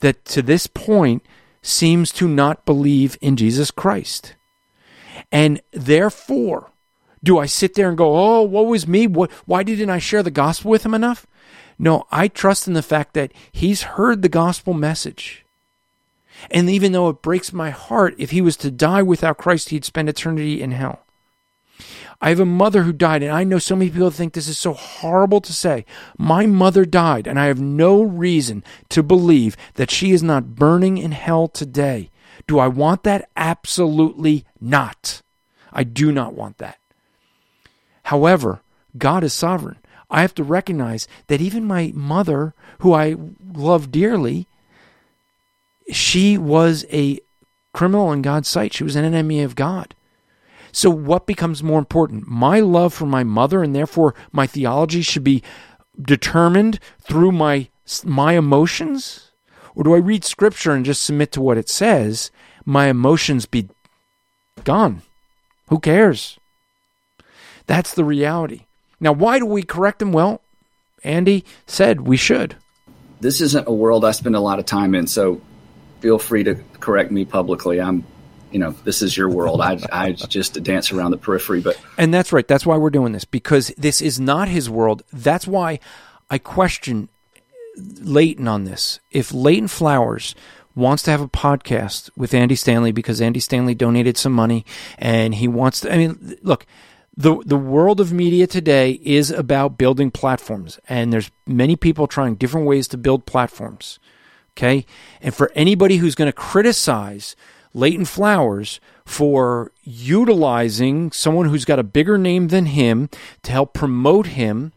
that to this point seems to not believe in Jesus Christ. And therefore, do I sit there and go, oh, what was me? What, why didn't I share the gospel with him enough? No, I trust in the fact that he's heard the gospel message. And even though it breaks my heart, if he was to die without Christ, he'd spend eternity in hell. I have a mother who died, and I know so many people think this is so horrible to say. My mother died, and I have no reason to believe that she is not burning in hell today. Do I want that? Absolutely not. I do not want that. However, God is sovereign. I have to recognize that even my mother, who I love dearly, she was a criminal in God's sight. She was an enemy of God. So, what becomes more important? My love for my mother, and therefore my theology should be determined through my, my emotions? Or do I read scripture and just submit to what it says? My emotions be gone. Who cares? That's the reality. Now, why do we correct them? Well, Andy said we should. This isn't a world I spend a lot of time in, so feel free to correct me publicly. I'm, you know, this is your world. I, I just dance around the periphery, but and that's right. That's why we're doing this because this is not his world. That's why I question Leighton on this. If Leighton Flowers wants to have a podcast with Andy Stanley because Andy Stanley donated some money and he wants to I mean look the the world of media today is about building platforms and there's many people trying different ways to build platforms okay? And for anybody who's going to criticize Leighton Flowers for utilizing someone who's got a bigger name than him to help promote him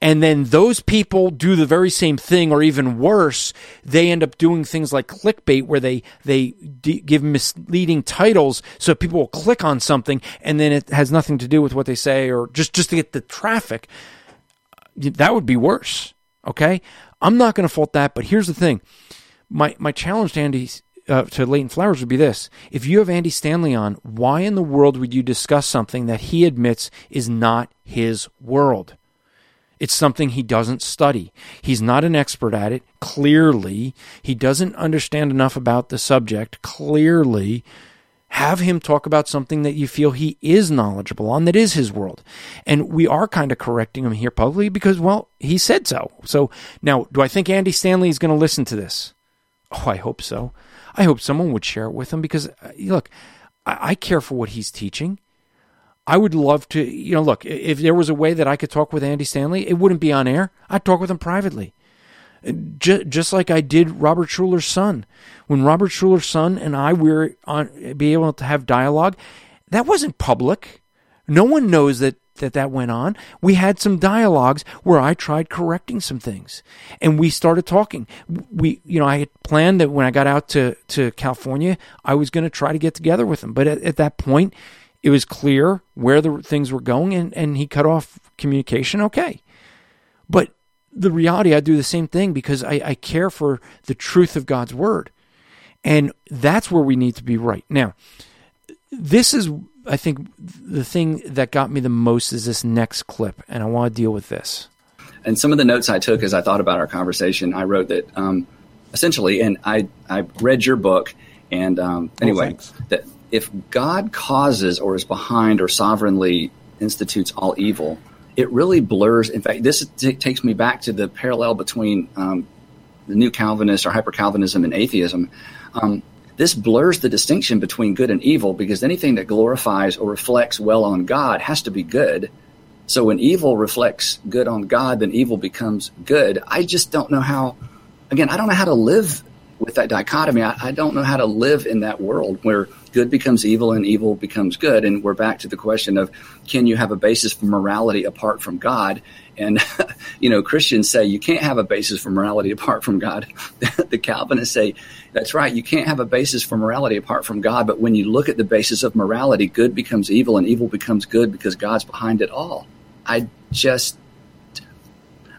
and then those people do the very same thing or even worse they end up doing things like clickbait where they they d- give misleading titles so people will click on something and then it has nothing to do with what they say or just just to get the traffic that would be worse okay i'm not going to fault that but here's the thing my my challenge to andy uh, to Leighton Flowers would be this: If you have Andy Stanley on, why in the world would you discuss something that he admits is not his world? It's something he doesn't study. He's not an expert at it, clearly. He doesn't understand enough about the subject, clearly. Have him talk about something that you feel he is knowledgeable on, that is his world. And we are kind of correcting him here publicly because, well, he said so. So now, do I think Andy Stanley is going to listen to this? Oh, I hope so. I hope someone would share it with him because, uh, look, I, I care for what he's teaching. I would love to, you know, look, if there was a way that I could talk with Andy Stanley, it wouldn't be on air. I'd talk with him privately. Just, like I did Robert Schuller's son. When Robert Schuller's son and I were on, be able to have dialogue, that wasn't public. No one knows that that that went on. We had some dialogues where I tried correcting some things, and we started talking. We, you know, I had planned that when I got out to to California, I was going to try to get together with him. But at, at that point, it was clear where the things were going, and and he cut off communication. Okay, but the reality, I do the same thing because I, I care for the truth of God's word, and that's where we need to be right now. This is I think the thing that got me the most is this next clip, and I want to deal with this. And some of the notes I took as I thought about our conversation, I wrote that um, essentially, and I I read your book, and um, anyway, oh, that if God causes or is behind or sovereignly institutes all evil, it really blurs. In fact, this t- takes me back to the parallel between um, the New Calvinist or hyper Calvinism and atheism. Um, this blurs the distinction between good and evil because anything that glorifies or reflects well on God has to be good. So when evil reflects good on God, then evil becomes good. I just don't know how, again, I don't know how to live with that dichotomy. I, I don't know how to live in that world where good becomes evil and evil becomes good. And we're back to the question of can you have a basis for morality apart from God? And, you know, Christians say you can't have a basis for morality apart from God. the Calvinists say, that's right, you can't have a basis for morality apart from God. But when you look at the basis of morality, good becomes evil and evil becomes good because God's behind it all. I just,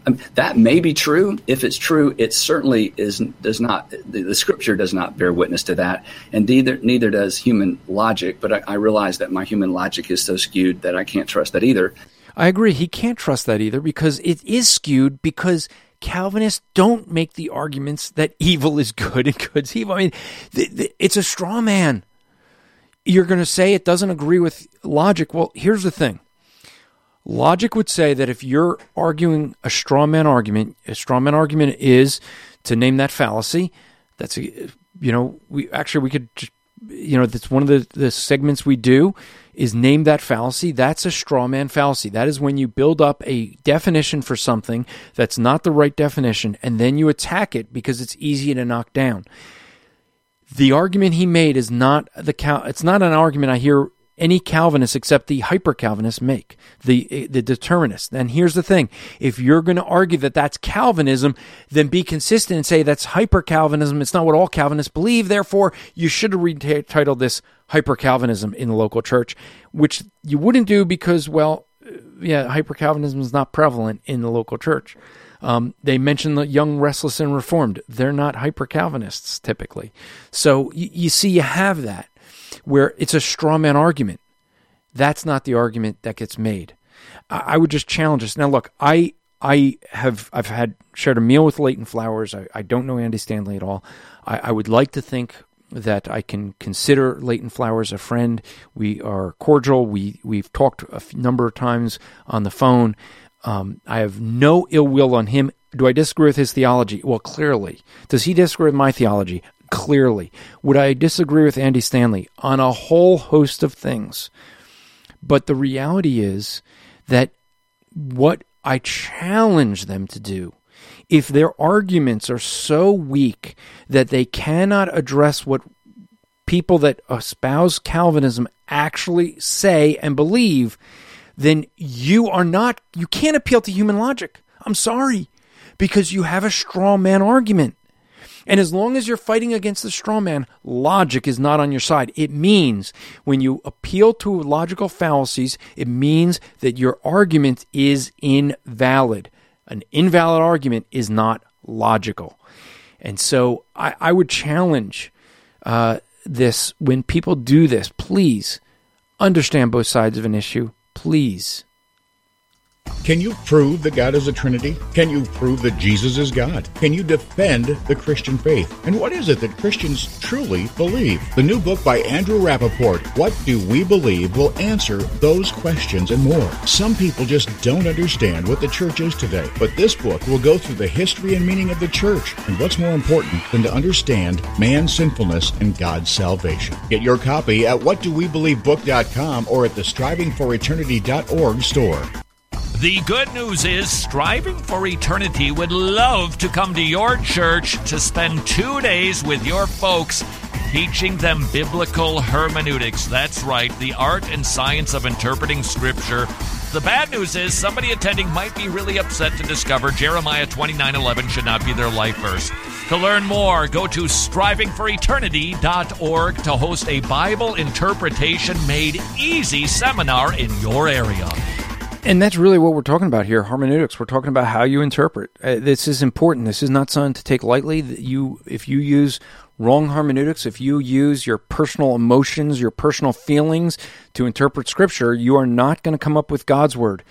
um, that may be true. If it's true, it certainly is does not. The, the, scripture does not bear witness to that, and neither neither does human logic. But I, I realize that my human logic is so skewed that I can't trust that either. I agree. He can't trust that either because it is skewed because Calvinists don't make the arguments that evil is good and good's evil. I mean, it's a straw man. You're going to say it doesn't agree with logic. Well, here's the thing. Logic would say that if you're arguing a straw man argument, a straw man argument is to name that fallacy. That's a, you know, we actually we could, you know, that's one of the, the segments we do is name that fallacy. That's a straw man fallacy. That is when you build up a definition for something that's not the right definition and then you attack it because it's easy to knock down. The argument he made is not the count it's not an argument I hear any Calvinists except the hyper Calvinists make, the, the determinists. And here's the thing if you're going to argue that that's Calvinism, then be consistent and say that's hyper Calvinism. It's not what all Calvinists believe. Therefore, you should have retitled this hyper Calvinism in the local church, which you wouldn't do because, well, yeah, hyper Calvinism is not prevalent in the local church. Um, they mention the young, restless, and reformed. They're not hyper Calvinists typically. So you see, you have that where it's a straw man argument. That's not the argument that gets made. I, would just challenge us. Now, look, I I have I've had shared a meal with Leighton Flowers. I, I don't know Andy Stanley at all. I, I would like to think that I can consider Leighton Flowers a friend. We are cordial. We we've talked a number of times on the phone. Um, I have no ill will on him. Do I disagree with his theology? Well, clearly. Does he disagree with my theology? Clearly. Would I disagree with Andy Stanley on a whole host of things? But the reality is that what I challenge them to do, if their arguments are so weak that they cannot address what people that espouse Calvinism actually say and believe, then you are not, you can't appeal to human logic. I'm sorry, because you have a straw man argument. And as long as you're fighting against the straw man, logic is not on your side. It means when you appeal to logical fallacies, it means that your argument is invalid. An invalid argument is not logical. And so I, I would challenge uh, this when people do this, please understand both sides of an issue. Please can you prove that God is a Trinity? Can you prove that Jesus is God? Can you defend the Christian faith? And what is it that Christians truly believe? The new book by Andrew Rappaport, What Do We Believe, will answer those questions and more. Some people just don't understand what the church is today, but this book will go through the history and meaning of the church and what's more important than to understand man's sinfulness and God's salvation. Get your copy at whatdowebelievebook.com or at the strivingforeternity.org store. The good news is Striving for Eternity would love to come to your church to spend two days with your folks teaching them biblical hermeneutics. That's right, the art and science of interpreting Scripture. The bad news is somebody attending might be really upset to discover Jeremiah 29:11 should not be their life verse. To learn more, go to strivingforeternity.org to host a Bible interpretation made easy seminar in your area. And that's really what we're talking about here, hermeneutics. We're talking about how you interpret. Uh, this is important. This is not something to take lightly. You, if you use wrong hermeneutics, if you use your personal emotions, your personal feelings to interpret Scripture, you are not going to come up with God's word.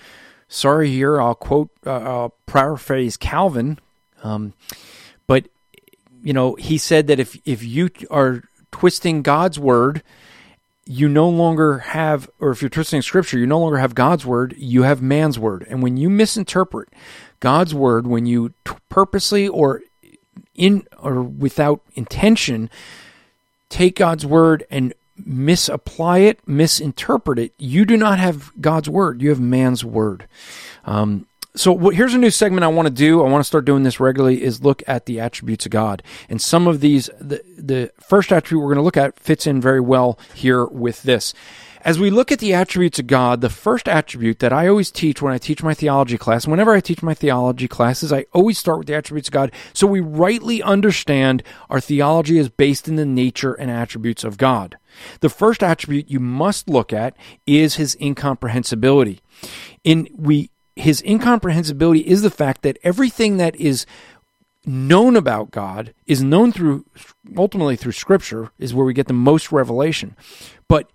Sorry, here I'll quote, uh, I'll paraphrase Calvin, um, but you know he said that if if you are twisting God's word you no longer have, or if you're twisting scripture, you no longer have God's word, you have man's word. And when you misinterpret God's word, when you t- purposely or in or without intention take God's word and misapply it, misinterpret it, you do not have God's word. You have man's word. Um, so here's a new segment I want to do. I want to start doing this regularly. Is look at the attributes of God, and some of these. The the first attribute we're going to look at fits in very well here with this. As we look at the attributes of God, the first attribute that I always teach when I teach my theology class, whenever I teach my theology classes, I always start with the attributes of God so we rightly understand our theology is based in the nature and attributes of God. The first attribute you must look at is his incomprehensibility. In we his incomprehensibility is the fact that everything that is known about God is known through ultimately through scripture is where we get the most revelation. But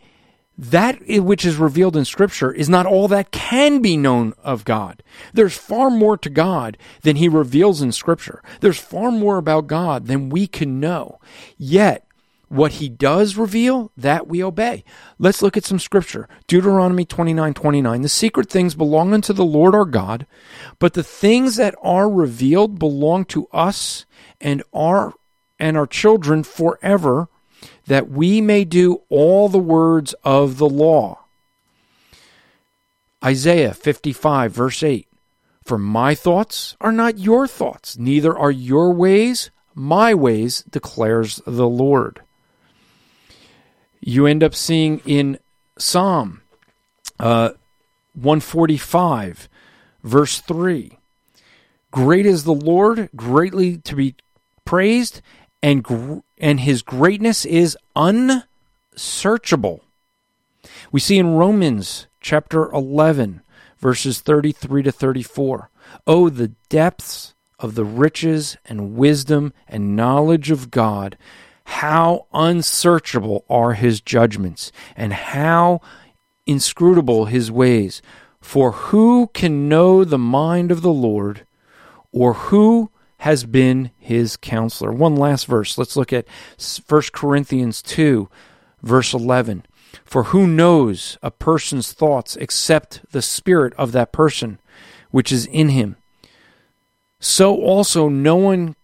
that which is revealed in scripture is not all that can be known of God. There's far more to God than he reveals in scripture. There's far more about God than we can know. Yet what he does reveal, that we obey. Let's look at some scripture. Deuteronomy 29 29. The secret things belong unto the Lord our God, but the things that are revealed belong to us and our and our children forever, that we may do all the words of the law. Isaiah 55, verse 8. For my thoughts are not your thoughts, neither are your ways my ways, declares the Lord you end up seeing in Psalm uh, 145, verse 3 Great is the Lord, greatly to be praised, and, gr- and his greatness is unsearchable. We see in Romans chapter 11, verses 33 to 34. Oh, the depths of the riches and wisdom and knowledge of God! How unsearchable are his judgments and how inscrutable his ways. For who can know the mind of the Lord, or who has been his counselor? One last verse. Let's look at 1 Corinthians 2, verse 11. For who knows a person's thoughts except the spirit of that person which is in him? So also no one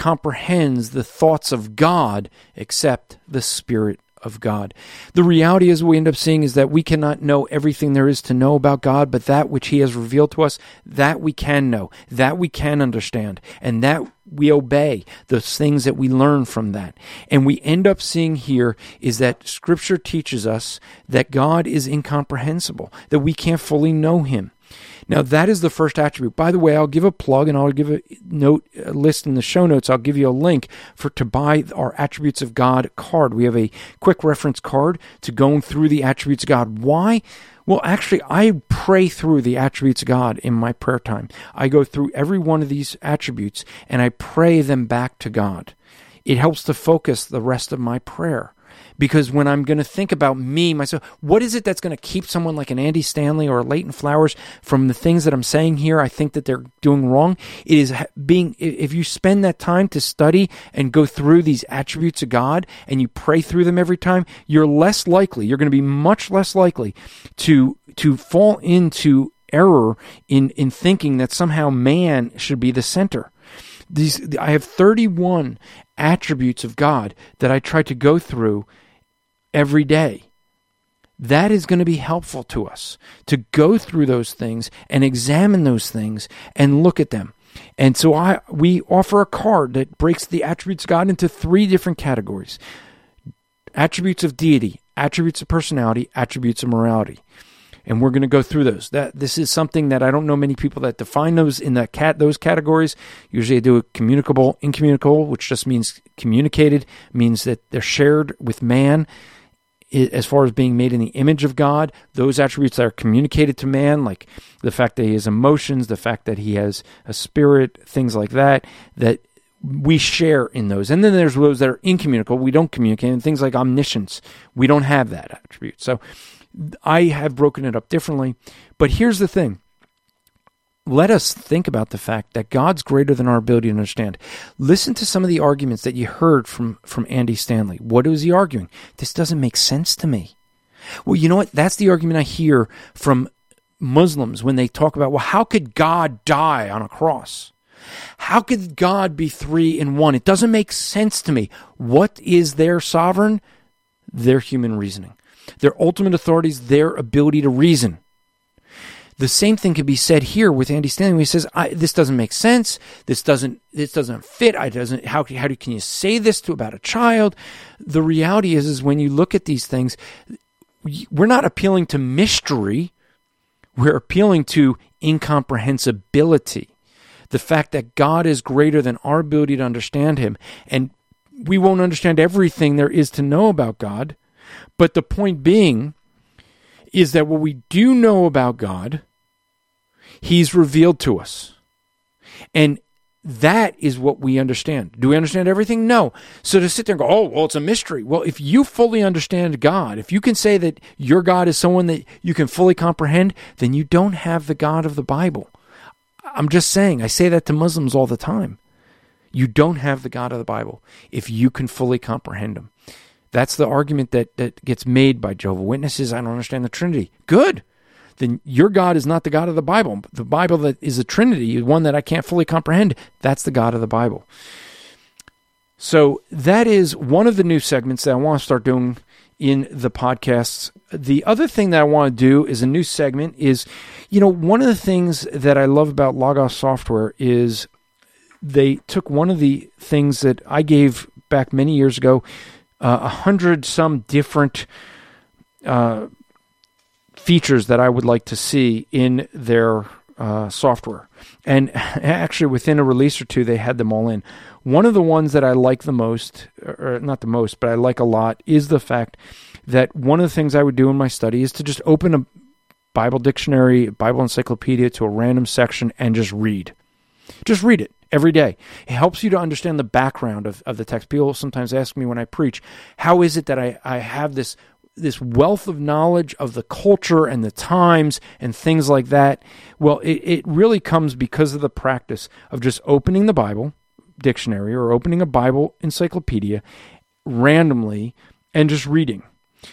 comprehends the thoughts of God except the Spirit of God. The reality is we end up seeing is that we cannot know everything there is to know about God, but that which He has revealed to us, that we can know, that we can understand, and that we obey those things that we learn from that. And we end up seeing here is that Scripture teaches us that God is incomprehensible, that we can't fully know Him. Now, that is the first attribute. By the way, I'll give a plug and I'll give a note a list in the show notes. I'll give you a link for to buy our Attributes of God card. We have a quick reference card to going through the attributes of God. Why? Well, actually, I pray through the attributes of God in my prayer time. I go through every one of these attributes and I pray them back to God. It helps to focus the rest of my prayer because when I'm going to think about me, myself, what is it that's going to keep someone like an Andy Stanley or a Leighton Flowers from the things that I'm saying here? I think that they're doing wrong. It is being, if you spend that time to study and go through these attributes of God and you pray through them every time, you're less likely, you're going to be much less likely to, to fall into error in, in thinking that somehow man should be the center. These, I have 31 attributes of God that I try to go through every day. that is going to be helpful to us to go through those things and examine those things and look at them. And so I we offer a card that breaks the attributes of God into three different categories. Attributes of deity, attributes of personality, attributes of morality. And we're going to go through those. That this is something that I don't know many people that define those in that cat those categories. Usually I do a communicable, incommunicable, which just means communicated, means that they're shared with man as far as being made in the image of God, those attributes that are communicated to man, like the fact that he has emotions, the fact that he has a spirit, things like that, that we share in those. And then there's those that are incommunicable. We don't communicate. And things like omniscience, we don't have that attribute. So I have broken it up differently. But here's the thing let us think about the fact that God's greater than our ability to understand. Listen to some of the arguments that you heard from, from Andy Stanley. What was he arguing? This doesn't make sense to me. Well, you know what? That's the argument I hear from Muslims when they talk about, well, how could God die on a cross? How could God be three in one? It doesn't make sense to me. What is their sovereign? Their human reasoning. Their ultimate authority is their ability to reason. The same thing can be said here with Andy Stanley. When he says, "This doesn't make sense. This doesn't. This doesn't fit. I doesn't. How how can you say this to about a child?" The reality is, is when you look at these things, we're not appealing to mystery. We're appealing to incomprehensibility. The fact that God is greater than our ability to understand Him, and we won't understand everything there is to know about God. But the point being is that what we do know about God He's revealed to us. And that is what we understand. Do we understand everything? No. So to sit there and go, oh, well, it's a mystery. Well, if you fully understand God, if you can say that your God is someone that you can fully comprehend, then you don't have the God of the Bible. I'm just saying, I say that to Muslims all the time. You don't have the God of the Bible if you can fully comprehend Him. That's the argument that, that gets made by Jehovah Witnesses. I don't understand the Trinity. Good then your God is not the God of the Bible. The Bible that is a Trinity, one that I can't fully comprehend, that's the God of the Bible. So that is one of the new segments that I want to start doing in the podcasts. The other thing that I want to do is a new segment is, you know, one of the things that I love about Logos software is they took one of the things that I gave back many years ago, uh, a uh, hundred some different uh, features that I would like to see in their uh, software. And actually, within a release or two, they had them all in. One of the ones that I like the most, or not the most, but I like a lot, is the fact that one of the things I would do in my study is to just open a Bible dictionary, Bible encyclopedia to a random section and just read. Just read it every day. It helps you to understand the background of, of the text. People sometimes ask me when I preach, how is it that I, I have this this wealth of knowledge of the culture and the times and things like that. Well, it, it really comes because of the practice of just opening the Bible dictionary or opening a Bible encyclopedia randomly and just reading.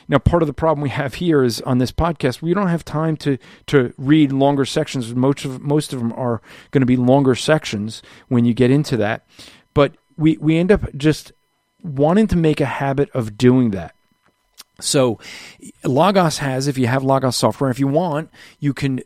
Now, part of the problem we have here is on this podcast, we don't have time to to read longer sections. Most of most of them are going to be longer sections when you get into that. But we we end up just wanting to make a habit of doing that. So Logos has, if you have Logos software, if you want, you can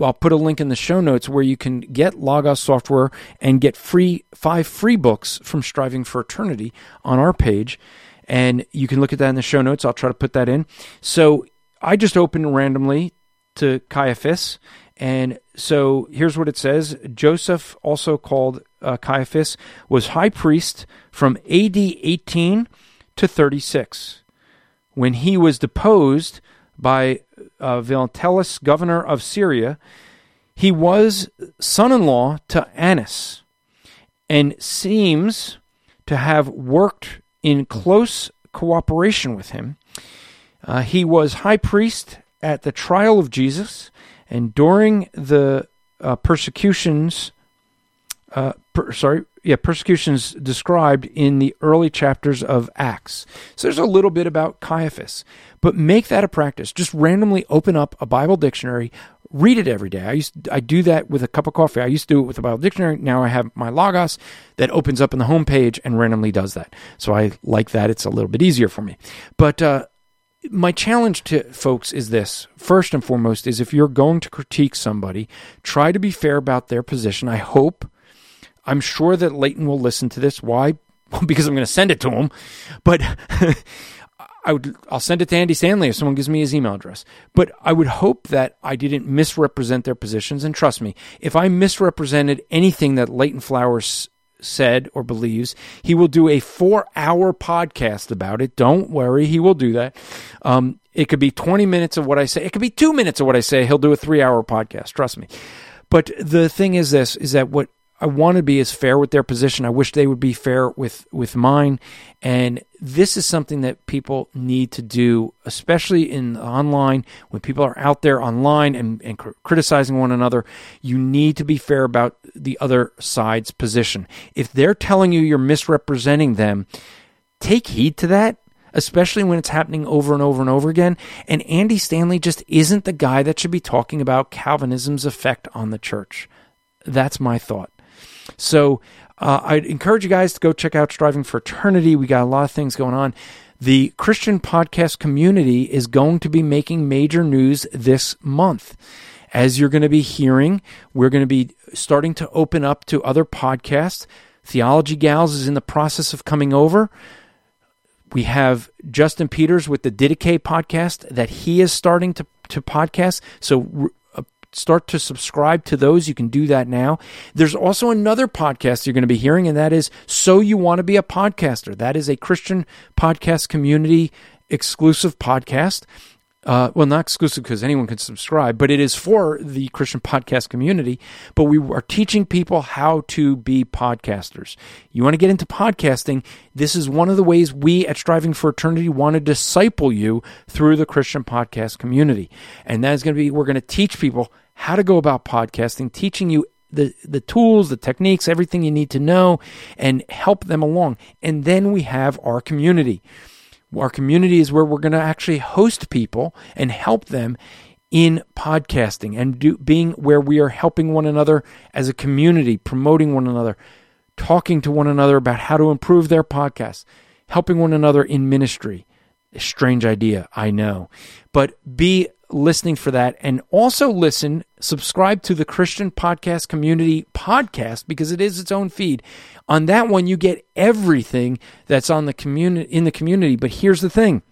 I'll put a link in the show notes where you can get Logos software and get free five free books from Striving for Eternity on our page. And you can look at that in the show notes. I'll try to put that in. So I just opened randomly to Caiaphas. And so here's what it says Joseph, also called uh, Caiaphas, was high priest from AD 18 to 36 when he was deposed by uh, governor of Syria, he was son in law to Annas and seems to have worked in close cooperation with him. Uh, he was high priest at the trial of Jesus, and during the uh, persecutions, uh, per, sorry, yeah, persecutions described in the early chapters of Acts. So there's a little bit about Caiaphas, but make that a practice. Just randomly open up a Bible dictionary, read it every day. I used I do that with a cup of coffee. I used to do it with a Bible dictionary. Now I have my Logos that opens up in the home page and randomly does that. So I like that. It's a little bit easier for me. But uh, my challenge to folks is this first and foremost is if you're going to critique somebody try to be fair about their position i hope i'm sure that leighton will listen to this why because i'm going to send it to him but I would I'll send it to Andy Stanley if someone gives me his email address. But I would hope that I didn't misrepresent their positions and trust me, if I misrepresented anything that Leighton Flowers said or believes, he will do a 4-hour podcast about it. Don't worry, he will do that. Um, it could be 20 minutes of what I say. It could be 2 minutes of what I say. He'll do a 3-hour podcast, trust me. But the thing is this is that what I want to be as fair with their position. I wish they would be fair with with mine. And this is something that people need to do, especially in online when people are out there online and, and cr- criticizing one another. You need to be fair about the other side's position. If they're telling you you're misrepresenting them, take heed to that. Especially when it's happening over and over and over again. And Andy Stanley just isn't the guy that should be talking about Calvinism's effect on the church. That's my thought. So uh, I'd encourage you guys to go check out Striving for Eternity. We got a lot of things going on. The Christian podcast community is going to be making major news this month. As you're going to be hearing, we're going to be starting to open up to other podcasts. Theology Gals is in the process of coming over. We have Justin Peters with the Didache podcast that he is starting to, to podcast. So start to subscribe to those. You can do that now. There's also another podcast you're going to be hearing, and that is So You Want to Be a Podcaster. That is a Christian podcast community exclusive podcast. Uh, well, not exclusive because anyone can subscribe, but it is for the Christian podcast community. But we are teaching people how to be podcasters. You want to get into podcasting? This is one of the ways we at Striving for Eternity want to disciple you through the Christian podcast community. And that is going to be, we're going to teach people how to go about podcasting, teaching you the the tools, the techniques, everything you need to know and help them along. And then we have our community. Our community is where we're going to actually host people and help them in podcasting and do, being where we are helping one another as a community, promoting one another, talking to one another about how to improve their podcast, helping one another in ministry. A strange idea, I know. But be listening for that and also listen subscribe to the christian podcast community podcast because it is its own feed. On that one you get everything that's on the community in the community. But here's the thing.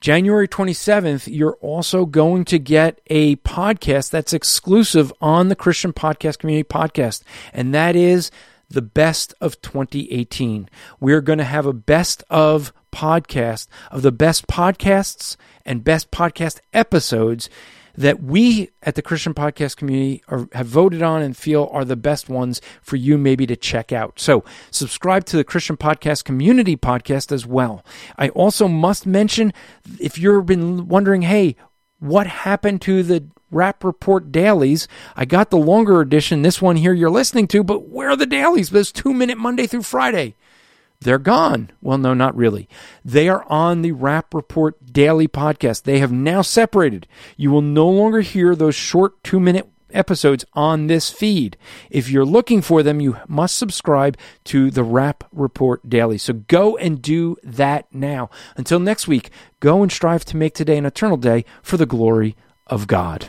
January 27th, you're also going to get a podcast that's exclusive on the Christian Podcast Community Podcast, and that is the best of 2018. We're going to have a best of podcast of the best podcasts and best podcast episodes that we at the Christian podcast community are, have voted on and feel are the best ones for you maybe to check out. So subscribe to the Christian podcast community podcast as well. I also must mention if you've been wondering, hey, what happened to the Rapp Report dailies? I got the longer edition, this one here you're listening to, but where are the dailies? There's two minute Monday through Friday they're gone. Well, no, not really. They are on the Rapp Report Daily podcast. They have now separated. You will no longer hear those short two minute episodes on this feed. If you're looking for them, you must subscribe to the Rapp Report Daily. So go and do that now. Until next week, go and strive to make today an eternal day for the glory of God.